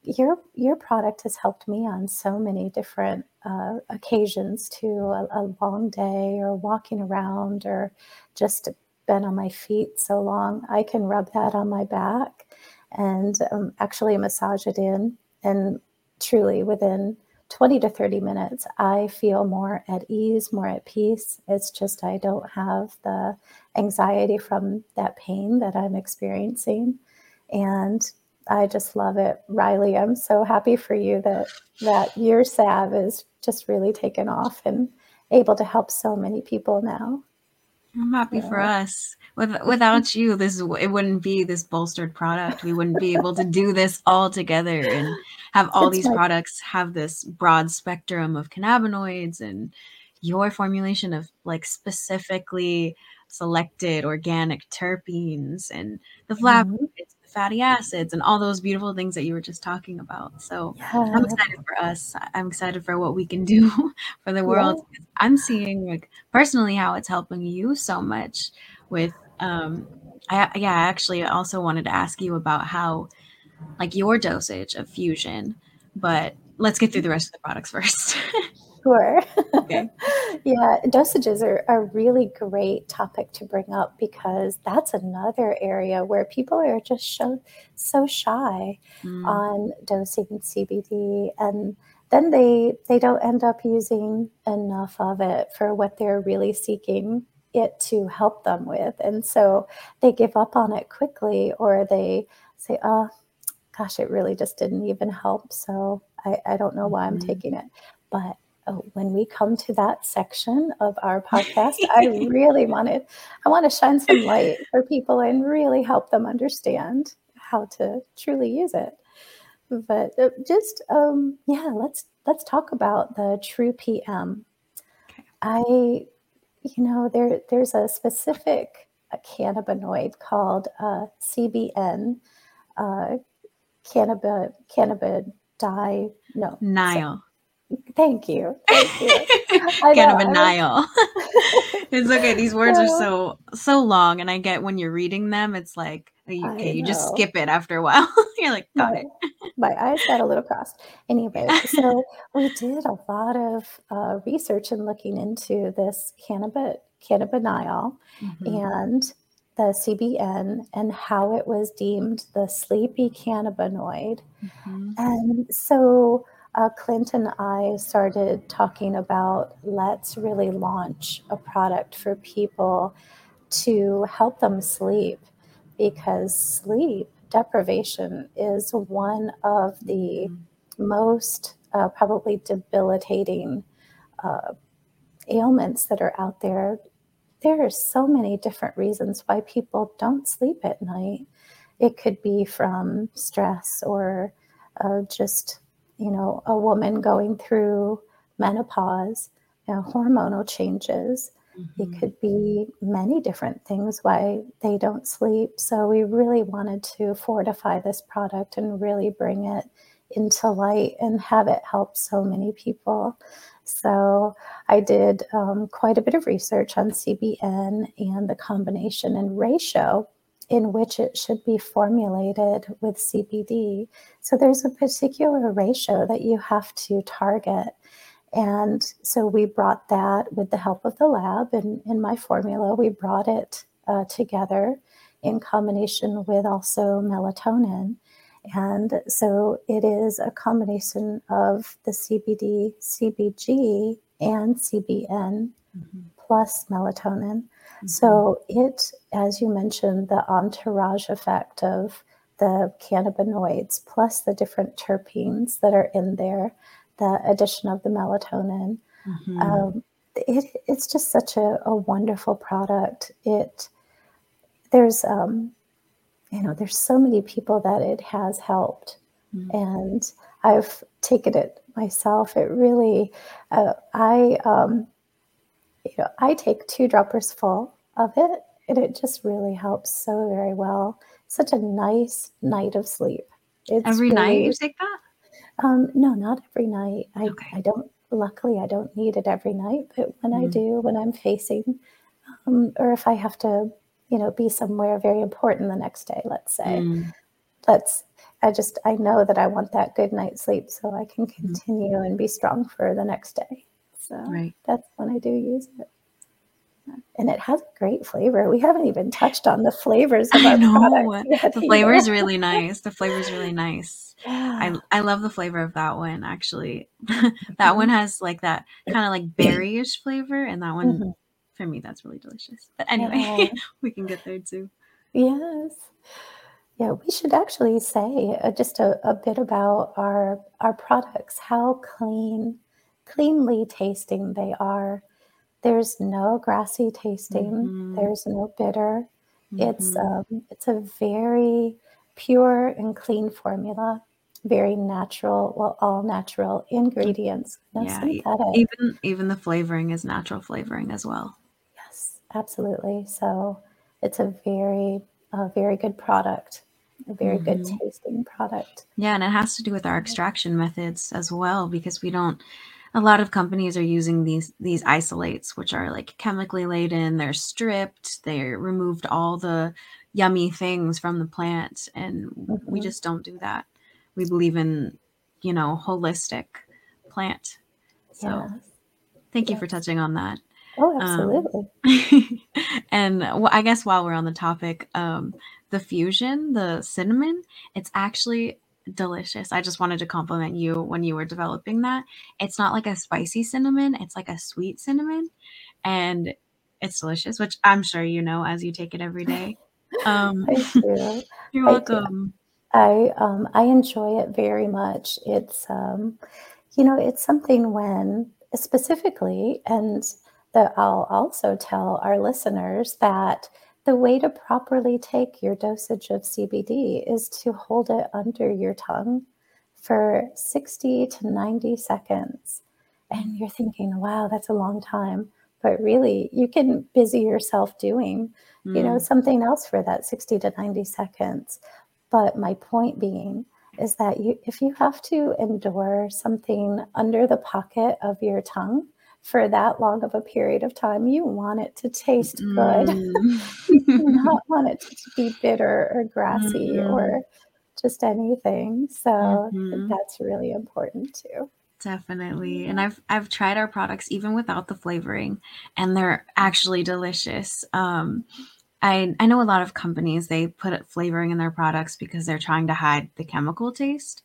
your your product has helped me on so many different uh, occasions to a, a long day or walking around or just been on my feet so long i can rub that on my back and um, actually massage it in and truly within 20 to 30 minutes, I feel more at ease, more at peace. It's just I don't have the anxiety from that pain that I'm experiencing. And I just love it. Riley, I'm so happy for you that that your salve is just really taken off and able to help so many people now. I'm happy yeah. for us. With, without you, this it wouldn't be this bolstered product. We wouldn't be able to do this all together and have all these products have this broad spectrum of cannabinoids and your formulation of like specifically selected organic terpenes and the flavonoids, mm-hmm. Fatty acids, and all those beautiful things that you were just talking about. So yeah. I'm excited for us. I'm excited for what we can do for the world. Yeah. I'm seeing like personally how it's helping you so much with um I yeah, I actually also wanted to ask you about how like your dosage of fusion, but let's get through the rest of the products first. Sure. Okay. yeah, dosages are a really great topic to bring up because that's another area where people are just show, so shy mm. on dosing CBD and then they they don't end up using enough of it for what they're really seeking it to help them with. And so they give up on it quickly or they say, oh, gosh, it really just didn't even help. So I, I don't know why I'm mm-hmm. taking it. But when we come to that section of our podcast, I really wanted, I want to shine some light for people and really help them understand how to truly use it. But uh, just, um, yeah, let's let's talk about the True PM. Okay. I, you know, there there's a specific a cannabinoid called uh, CBN, uh, cannabis cannabis no Nile. Thank you. Thank you. Cannabinile. it's okay. These words are so so long, and I get when you're reading them, it's like okay, you just skip it after a while. you're like, got my, it. my eyes got a little crossed. Anyway, so we did a lot of uh, research and looking into this cannabis cannabinile, mm-hmm. and the CBN and how it was deemed the sleepy cannabinoid. Mm-hmm. And so uh, Clint and I started talking about let's really launch a product for people to help them sleep because sleep deprivation is one of the mm-hmm. most uh, probably debilitating uh, ailments that are out there there are so many different reasons why people don't sleep at night. It could be from stress or uh, just, you know, a woman going through menopause, you know, hormonal changes. Mm-hmm. It could be many different things why they don't sleep. So we really wanted to fortify this product and really bring it into light and have it help so many people. So I did um, quite a bit of research on CBN and the combination and ratio in which it should be formulated with CBD. So there's a particular ratio that you have to target. And so we brought that with the help of the lab and in my formula, we brought it uh, together in combination with also melatonin. And so it is a combination of the CBD, CBG, and CBN mm-hmm. Plus melatonin. Mm-hmm. So it, as you mentioned, the entourage effect of the cannabinoids plus the different terpenes that are in there, the addition of the melatonin. Mm-hmm. Um, it, it's just such a, a, wonderful product. It there's um, you know, there's so many people that it has helped. Mm-hmm. And I've taken it myself. It really, uh, I, um, you know, I take two droppers full of it, and it just really helps so very well. Such a nice night of sleep. It's every really, night you take that? Um, no, not every night. I, okay. I don't. Luckily, I don't need it every night. But when mm. I do, when I'm facing, um, or if I have to, you know, be somewhere very important the next day, let's say, mm. let's. I just I know that I want that good night's sleep so I can mm-hmm. continue mm. and be strong for the next day. So right. that's when I do use it and it has a great flavor. We haven't even touched on the flavors of our product. Yet, the flavor is really nice. The flavor is really nice. Yeah. I I love the flavor of that one actually. that one mm-hmm. has like that kind of like berryish flavor, and that one mm-hmm. for me that's really delicious. But anyway, yeah. we can get there too. Yes. Yeah, we should actually say uh, just a, a bit about our our products, how clean, cleanly tasting they are there's no grassy tasting. Mm-hmm. There's no bitter. Mm-hmm. It's um, it's a very pure and clean formula. Very natural, well, all natural ingredients. No yeah, synthetic. even even the flavoring is natural flavoring as well. Yes, absolutely. So it's a very a very good product a very mm-hmm. good tasting product. Yeah, and it has to do with our extraction methods as well because we don't a lot of companies are using these these isolates which are like chemically laden they're stripped they removed all the yummy things from the plant and mm-hmm. we just don't do that. We believe in you know holistic plant. So yeah. thank you for touching on that. Oh um, absolutely. um, and well, i guess while we're on the topic um, the fusion the cinnamon it's actually delicious. I just wanted to compliment you when you were developing that. It's not like a spicy cinnamon, it's like a sweet cinnamon and it's delicious, which I'm sure you know as you take it every day. Um, I do. You're welcome. I, I um I enjoy it very much. It's um you know, it's something when specifically and that I'll also tell our listeners that the way to properly take your dosage of CBD is to hold it under your tongue for 60 to 90 seconds. And you're thinking, wow, that's a long time. But really, you can busy yourself doing, mm. you know, mm. something else for that 60 to 90 seconds. But my point being is that you if you have to endure something under the pocket of your tongue for that long of a period of time. You want it to taste good. Mm. you do not want it to be bitter or grassy mm-hmm. or just anything. So mm-hmm. that's really important too. Definitely. And I've I've tried our products even without the flavoring and they're actually delicious. Um I I know a lot of companies they put flavoring in their products because they're trying to hide the chemical taste,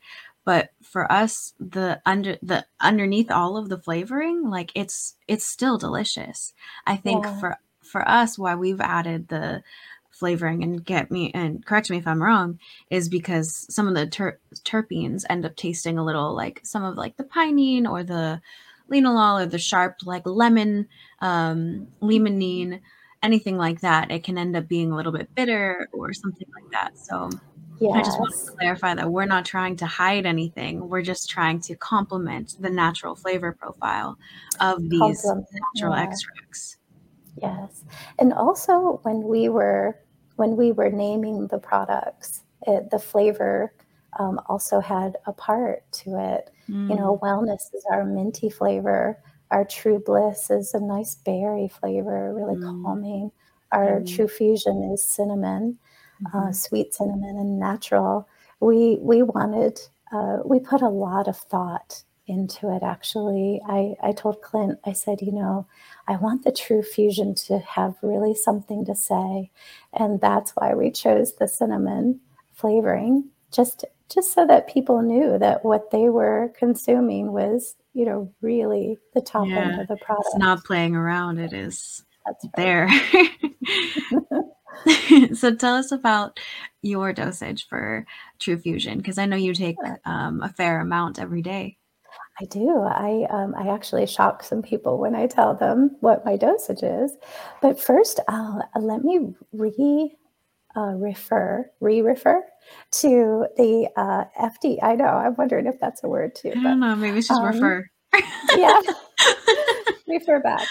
but for us the under the underneath all of the flavoring like it's it's still delicious. I think yeah. for for us why we've added the flavoring and get me and correct me if i'm wrong is because some of the ter- terpenes end up tasting a little like some of like the pinene or the linalool or the sharp like lemon um limonene anything like that. It can end up being a little bit bitter or something like that. So Yes. I just want to clarify that we're not trying to hide anything. We're just trying to complement the natural flavor profile of these natural yeah. extracts. Yes. And also when we were when we were naming the products, it, the flavor um, also had a part to it. Mm. You know, mm. wellness is our minty flavor. Our true bliss is a nice berry flavor, really mm. calming. Our mm. true fusion is cinnamon mm-hmm. uh, sweet cinnamon and natural. We we wanted uh, we put a lot of thought into it. Actually, I I told Clint I said you know I want the True Fusion to have really something to say, and that's why we chose the cinnamon flavoring just just so that people knew that what they were consuming was you know really the top yeah, end of the product. It's not playing around. It is right. there. so tell us about your dosage for True Fusion because I know you take um, a fair amount every day. I do. I um, I actually shock some people when I tell them what my dosage is. But first, uh, let me re uh, refer, re-refer to the uh, FD. I know. I'm wondering if that's a word too. I don't know. Maybe it's just um, refer. yeah. refer back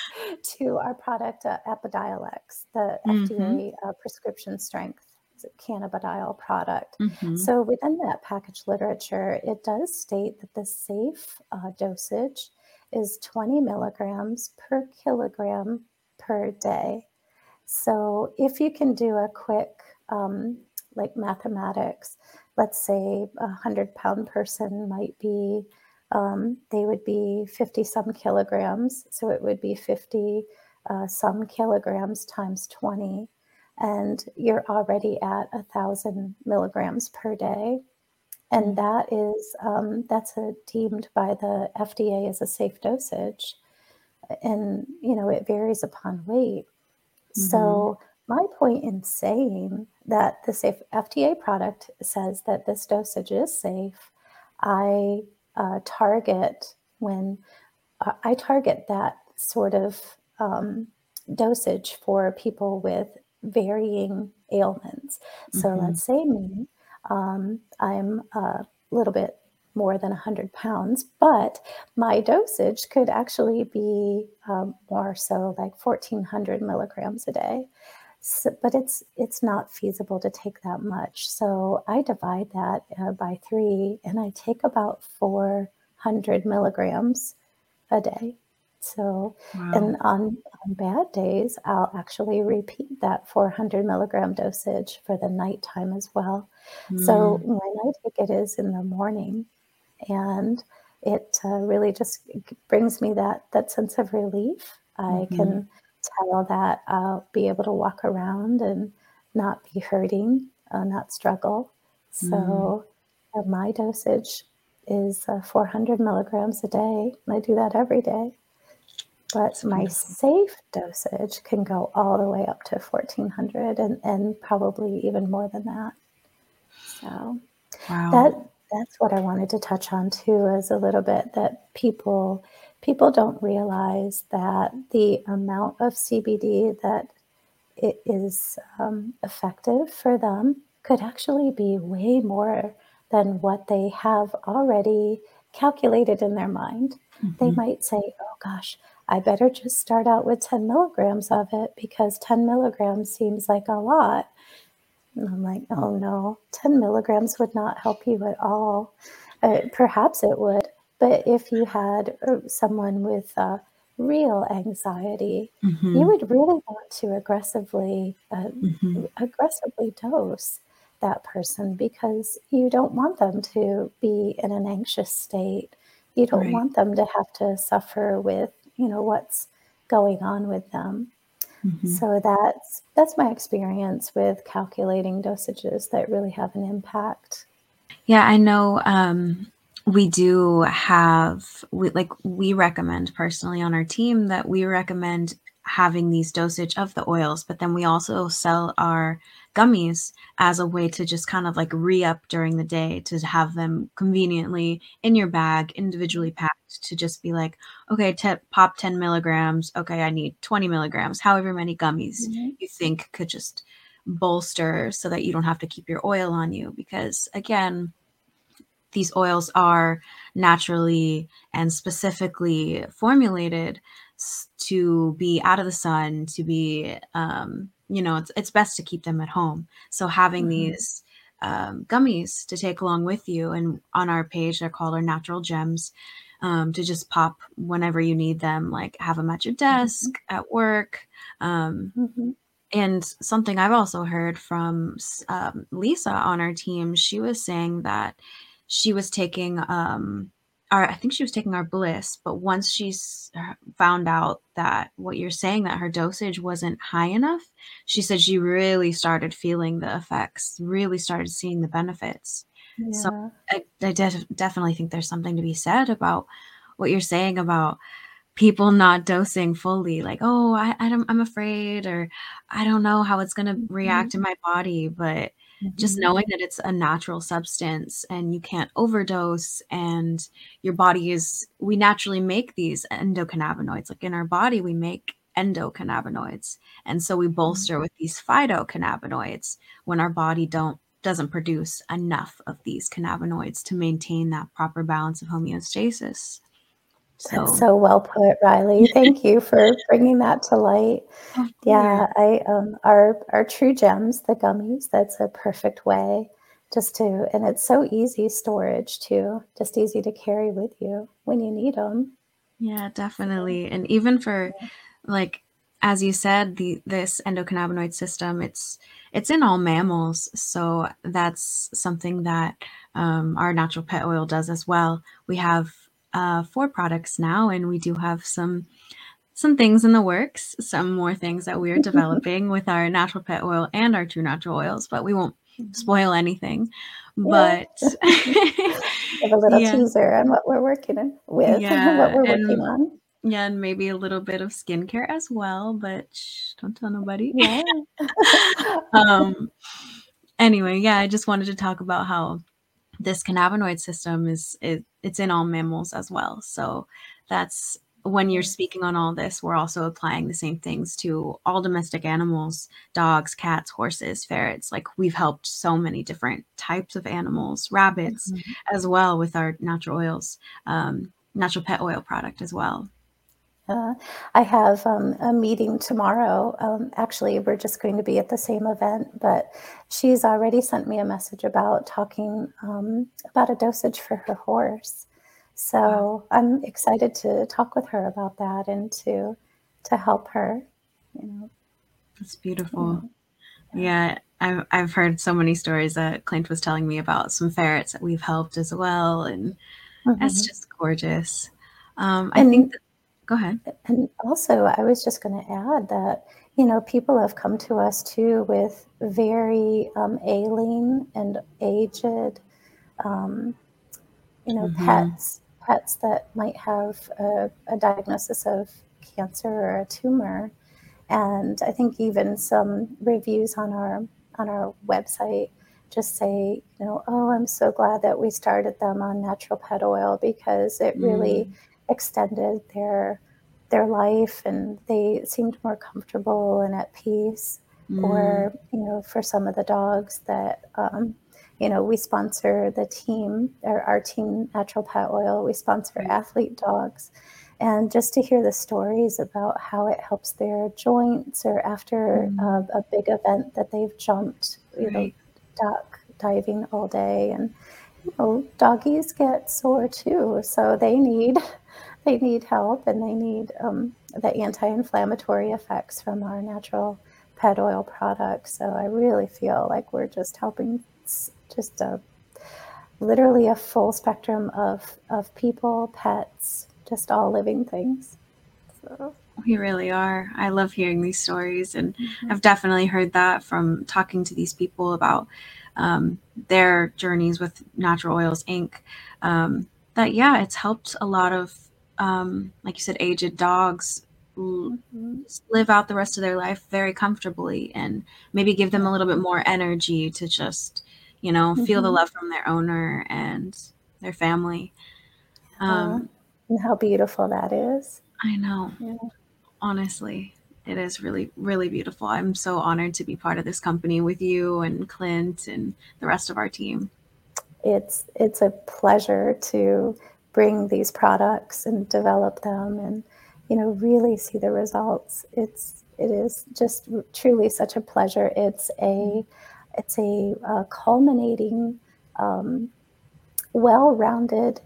to our product uh, Epidiolex, the mm-hmm. FDA uh, prescription strength cannabidiol product. Mm-hmm. So within that package literature, it does state that the safe uh, dosage is 20 milligrams per kilogram per day. So if you can do a quick, um, like mathematics, let's say a 100 pound person might be, um, they would be 50 some kilograms. So it would be 50 uh, some kilograms times 20 and you're already at a thousand milligrams per day and mm. that is um, that's a, deemed by the fda as a safe dosage and you know it varies upon weight mm-hmm. so my point in saying that the safe fda product says that this dosage is safe i uh, target when uh, i target that sort of um, dosage for people with varying ailments. So mm-hmm. let's say me, um, I'm a little bit more than 100 pounds, but my dosage could actually be um, more so like 1400 milligrams a day. So, but it's it's not feasible to take that much. So I divide that uh, by three, and I take about 400 milligrams a day. So, wow. and on, on bad days, I'll actually repeat that 400 milligram dosage for the nighttime as well. Mm. So, when I take it is in the morning, and it uh, really just brings me that that sense of relief. Mm-hmm. I can tell that I'll be able to walk around and not be hurting, uh, not struggle. So, mm. uh, my dosage is uh, 400 milligrams a day. I do that every day but my safe dosage can go all the way up to 1400 and, and probably even more than that. So wow. that that's what I wanted to touch on too is a little bit that people people don't realize that the amount of CBD that it is um, effective for them could actually be way more than what they have already calculated in their mind. Mm-hmm. They might say, oh gosh, I better just start out with 10 milligrams of it because 10 milligrams seems like a lot. And I'm like, oh no, 10 milligrams would not help you at all. Uh, perhaps it would, but if you had uh, someone with uh, real anxiety, mm-hmm. you would really want to aggressively, uh, mm-hmm. aggressively dose that person because you don't want them to be in an anxious state. You don't right. want them to have to suffer with you know what's going on with them. Mm-hmm. So that's that's my experience with calculating dosages that really have an impact. Yeah, I know um, we do have we like we recommend personally on our team that we recommend having these dosage of the oils, but then we also sell our gummies as a way to just kind of like re up during the day to have them conveniently in your bag, individually packed, to just be like, okay, pop 10 milligrams. Okay, I need 20 milligrams, however many gummies mm-hmm. you think could just bolster so that you don't have to keep your oil on you. Because again, these oils are naturally and specifically formulated to be out of the sun, to be um, you know it's it's best to keep them at home so having mm-hmm. these um, gummies to take along with you and on our page they're called our natural gems um, to just pop whenever you need them like have them at your desk mm-hmm. at work um, mm-hmm. and something i've also heard from um, lisa on our team she was saying that she was taking um, our, I think she was taking our bliss, but once she's uh, found out that what you're saying that her dosage wasn't high enough, she said she really started feeling the effects, really started seeing the benefits. Yeah. So I, I de- definitely think there's something to be said about what you're saying about people not dosing fully like oh I, I don't, i'm afraid or i don't know how it's going to react mm-hmm. in my body but Mm-hmm. Just knowing that it's a natural substance and you can't overdose, and your body is, we naturally make these endocannabinoids. Like in our body, we make endocannabinoids. And so we bolster with these phytocannabinoids when our body don't doesn't produce enough of these cannabinoids to maintain that proper balance of homeostasis. So. That's so well put, Riley. Thank you for bringing that to light. Oh, yeah, I um, our our true gems, the gummies. That's a perfect way just to, and it's so easy storage too. Just easy to carry with you when you need them. Yeah, definitely. And even for like as you said, the this endocannabinoid system, it's it's in all mammals. So that's something that um, our natural pet oil does as well. We have uh, four products now, and we do have some some things in the works, some more things that we are developing with our natural pet oil and our true natural oils, but we won't mm-hmm. spoil anything. But give a little yeah. teaser on what we're working with, yeah, what we're working and, on. Yeah, and maybe a little bit of skincare as well, but shh, don't tell nobody. Yeah. um. Anyway, yeah, I just wanted to talk about how this cannabinoid system is it, it's in all mammals as well. So that's when you're speaking on all this, we're also applying the same things to all domestic animals, dogs, cats, horses, ferrets. Like we've helped so many different types of animals, rabbits mm-hmm. as well with our natural oils, um, natural pet oil product as well. Uh, I have um, a meeting tomorrow. Um, actually, we're just going to be at the same event, but she's already sent me a message about talking um, about a dosage for her horse. So wow. I'm excited to talk with her about that and to to help her. You know, that's beautiful. Yeah. yeah. I've, I've heard so many stories that Clint was telling me about some ferrets that we've helped as well. And mm-hmm. that's just gorgeous. Um, I and, think that Go ahead. And also, I was just going to add that, you know, people have come to us too with very um, ailing and aged, um, you know, mm-hmm. pets, pets that might have a, a diagnosis of cancer or a tumor. And I think even some reviews on our on our website just say, you know, oh, I'm so glad that we started them on natural pet oil because it really mm extended their their life and they seemed more comfortable and at peace mm. or you know for some of the dogs that um, you know we sponsor the team our, our team natural pet oil we sponsor right. athlete dogs and just to hear the stories about how it helps their joints or after mm. a, a, big event that they've jumped you right. know duck diving all day and you know doggies get sore too so they need they need help and they need um, the anti-inflammatory effects from our natural pet oil products. So I really feel like we're just helping just a literally a full spectrum of of people, pets, just all living things. So. We really are. I love hearing these stories, and mm-hmm. I've definitely heard that from talking to these people about um, their journeys with Natural Oils Inc. Um, that yeah, it's helped a lot of um, like you said, aged dogs mm-hmm. live out the rest of their life very comfortably and maybe give them a little bit more energy to just, you know, mm-hmm. feel the mm-hmm. love from their owner and their family. Um, and how beautiful that is. I know. Yeah. Honestly, it is really, really beautiful. I'm so honored to be part of this company with you and Clint and the rest of our team. It's it's a pleasure to bring these products and develop them and you know really see the results it's it is just truly such a pleasure it's a it's a, a culminating um, well-rounded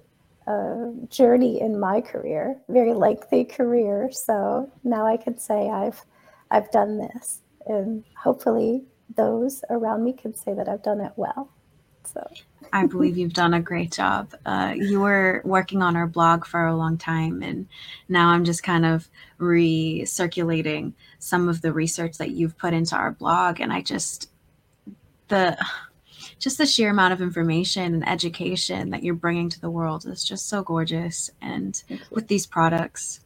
journey in my career very lengthy career. So now i can say i've i've done this. And hopefully those around me can say that i've done it well. So. I believe you've done a great job. Uh, you were working on our blog for a long time, and now I'm just kind of recirculating some of the research that you've put into our blog, and I just the just the sheer amount of information and education that you're bringing to the world is just so gorgeous, and with these products.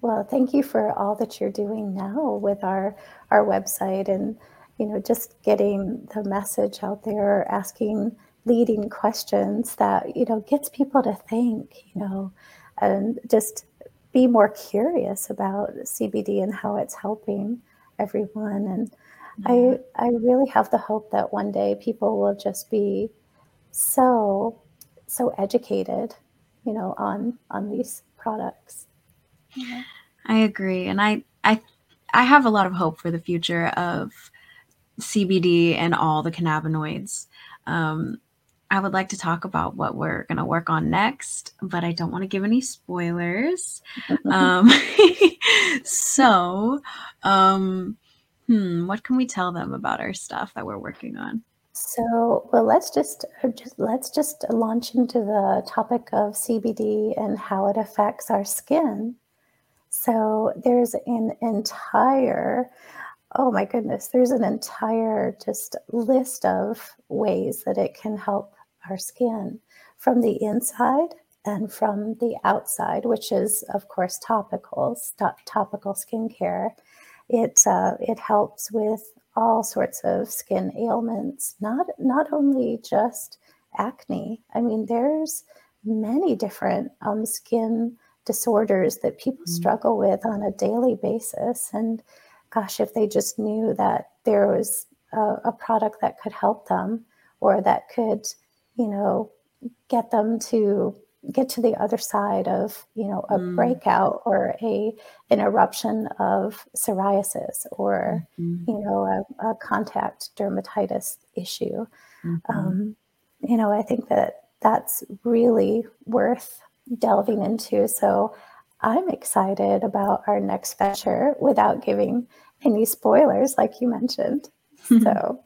Well, thank you for all that you're doing now with our our website and you know just getting the message out there asking leading questions that you know gets people to think you know and just be more curious about CBD and how it's helping everyone. And. I I really have the hope that one day people will just be so so educated, you know, on on these products. Yeah. I agree, and I I I have a lot of hope for the future of CBD and all the cannabinoids. Um, I would like to talk about what we're going to work on next, but I don't want to give any spoilers. um, so, um, hmm, what can we tell them about our stuff that we're working on? So, well, let's just, uh, just let's just launch into the topic of CBD and how it affects our skin. So, there's an entire oh my goodness, there's an entire just list of ways that it can help our skin from the inside and from the outside, which is, of course, topicals, topical skincare. It, uh, it helps with all sorts of skin ailments, not, not only just acne. I mean, there's many different um, skin disorders that people mm-hmm. struggle with on a daily basis. And gosh, if they just knew that there was a, a product that could help them or that could you know, get them to get to the other side of you know a mm. breakout or a an eruption of psoriasis or mm-hmm. you know a, a, contact dermatitis issue mm-hmm. um, you know i think that that's really worth delving into so i'm excited about our next venture without giving any spoilers like you mentioned so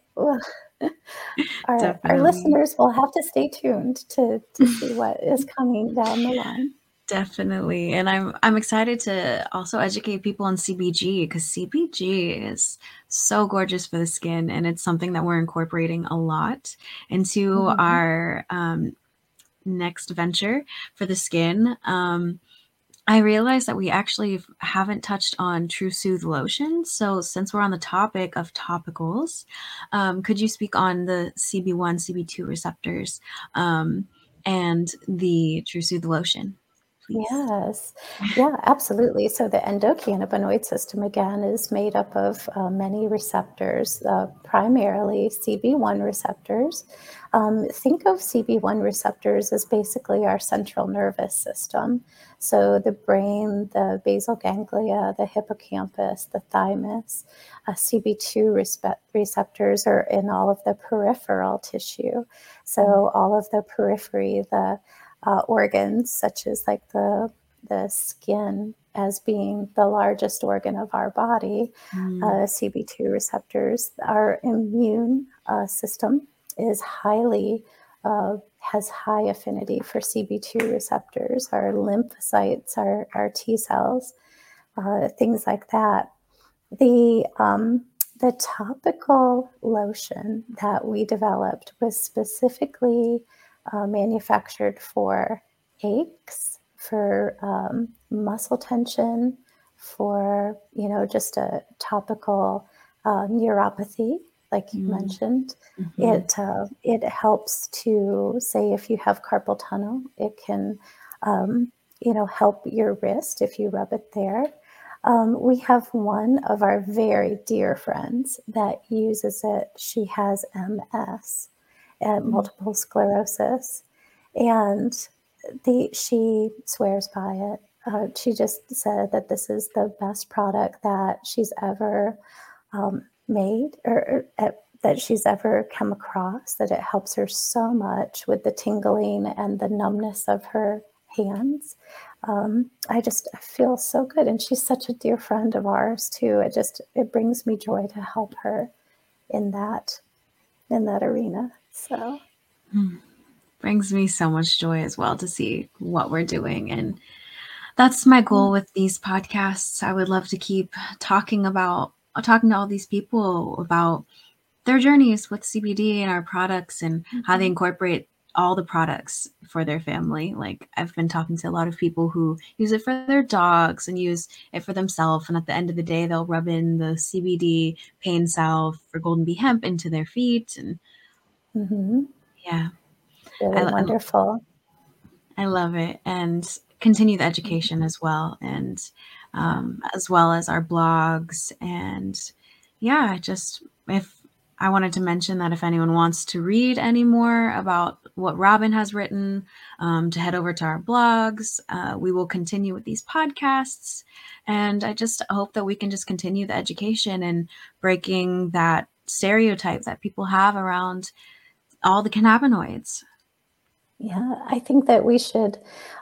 our, our listeners will have to stay tuned to, to see what is coming down the line. Definitely. And I'm I'm excited to also educate people on CBG because CBG is so gorgeous for the skin and it's something that we're incorporating a lot into mm-hmm. our um, next venture for the skin. Um, I realized that we actually haven't touched on True Soothe lotion. So, since we're on the topic of topicals, um, could you speak on the CB1, CB2 receptors um, and the True Soothe lotion? Please? Yes, yeah, absolutely. So, the endocannabinoid system again is made up of uh, many receptors, uh, primarily CB1 receptors. Um, think of CB1 receptors as basically our central nervous system. So the brain, the basal ganglia, the hippocampus, the thymus, uh, CB2 receptors are in all of the peripheral tissue. So mm-hmm. all of the periphery, the uh, organs such as like the the skin as being the largest organ of our body, mm. uh, CB2 receptors, our immune uh, system is highly uh, has high affinity for CB2 receptors, our lymphocytes, our, our T cells, uh, things like that. The um, the topical lotion that we developed was specifically uh, manufactured for aches, for um, muscle tension, for you know just a topical uh, neuropathy like you mm mentioned. Mm-hmm. It uh, it helps to say if you have carpal tunnel, it can um, you know help your wrist if you rub it there. Um, we have one of our very dear friends that uses it. She has MS, and mm multiple sclerosis, and the she swears by it. Uh, she just said that this is the best product that she's ever um, made or, or that she's ever come across, that it helps her so much with the tingling and the numbness of her hands. Um, I just I feel so good, and she's such a dear friend of ours too. It just it brings me joy to help her in that in that arena. So hmm. brings me so much joy as well to see what we're doing and that's my goal mm. with these podcasts. I would love to keep talking about talking to all these people about their journeys with CBD and our products and mm-hmm. how they mm-hmm. incorporate all the products for their family. Like I've been talking to a lot of people who use it for their dogs and use it for themselves. And at the end of the day, they'll rub in the CBD pain salve for Golden Bee hemp into their feet. And mm-hmm. yeah, really I, wonderful. I love it. And continue the education as well, and um, as well as our blogs. And yeah, just if I wanted to mention that if anyone wants to read any more about what Robin has written, um, to head over to our blogs. Uh, we will continue with these podcasts. And I just hope that we can just continue the education and breaking that stereotype that people have around all the cannabinoids. Yeah, I think that we should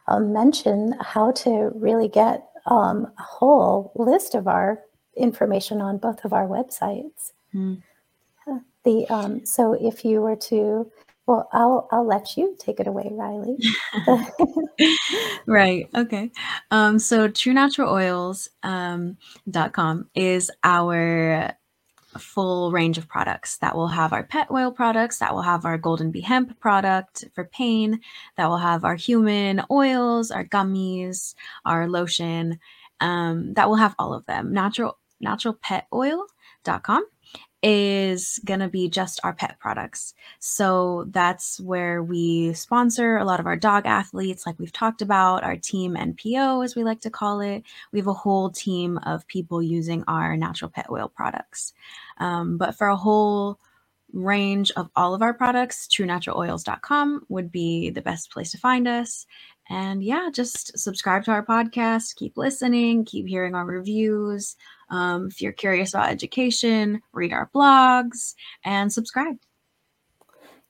um, mention how to really get um, a whole list of our information on both of our websites. Mm. The um, so if you were to well, I'll I'll let you take it away, Riley. right. Okay. Um, so truenaturaloils.com um, is our full range of products that will have our pet oil products, that will have our golden bee hemp product for pain, that will have our human oils, our gummies, our lotion, um, that will have all of them. Natural naturalpetoil.com is going to be just our pet products. So that's where we sponsor a lot of our dog athletes, like we've talked about, our team NPO, as we like to call it. We have a whole team of people using our natural pet oil products. Um, but for a whole range of all of our products, truenaturaloils.com would be the best place to find us. And yeah, just subscribe to our podcast, keep listening, keep hearing our reviews. Um, if you're curious about education, read our blogs and subscribe.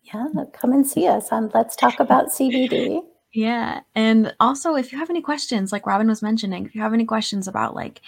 Yeah, come and see us on Let's Talk About CBD. Yeah. And also, if you have any questions, like Robin was mentioning, if you have any questions about, like,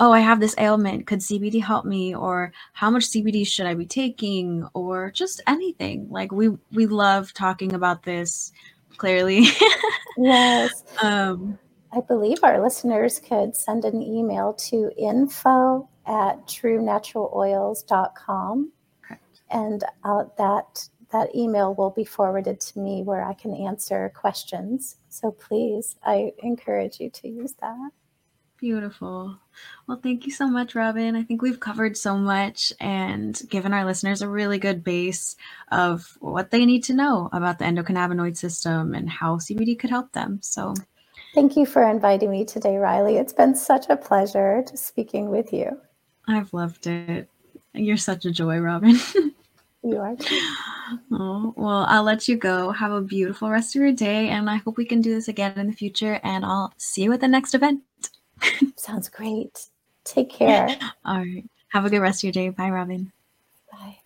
oh, I have this ailment, could CBD help me? Or how much CBD should I be taking? Or just anything. Like, we, we love talking about this clearly. yes. Um, I believe our listeners could send an email to info at truenaturaloils.com. Correct. And uh, that that email will be forwarded to me where I can answer questions. So please, I encourage you to use that. Beautiful. Well, thank you so much, Robin. I think we've covered so much and given our listeners a really good base of what they need to know about the endocannabinoid system and how CBD could help them. So Thank you for inviting me today, Riley. It's been such a pleasure to speaking with you. I've loved it. You're such a joy, Robin. you are. Oh, well, I'll let you go. Have a beautiful rest of your day, and I hope we can do this again in the future. And I'll see you at the next event. Sounds great. Take care. All right. Have a good rest of your day. Bye, Robin. Bye.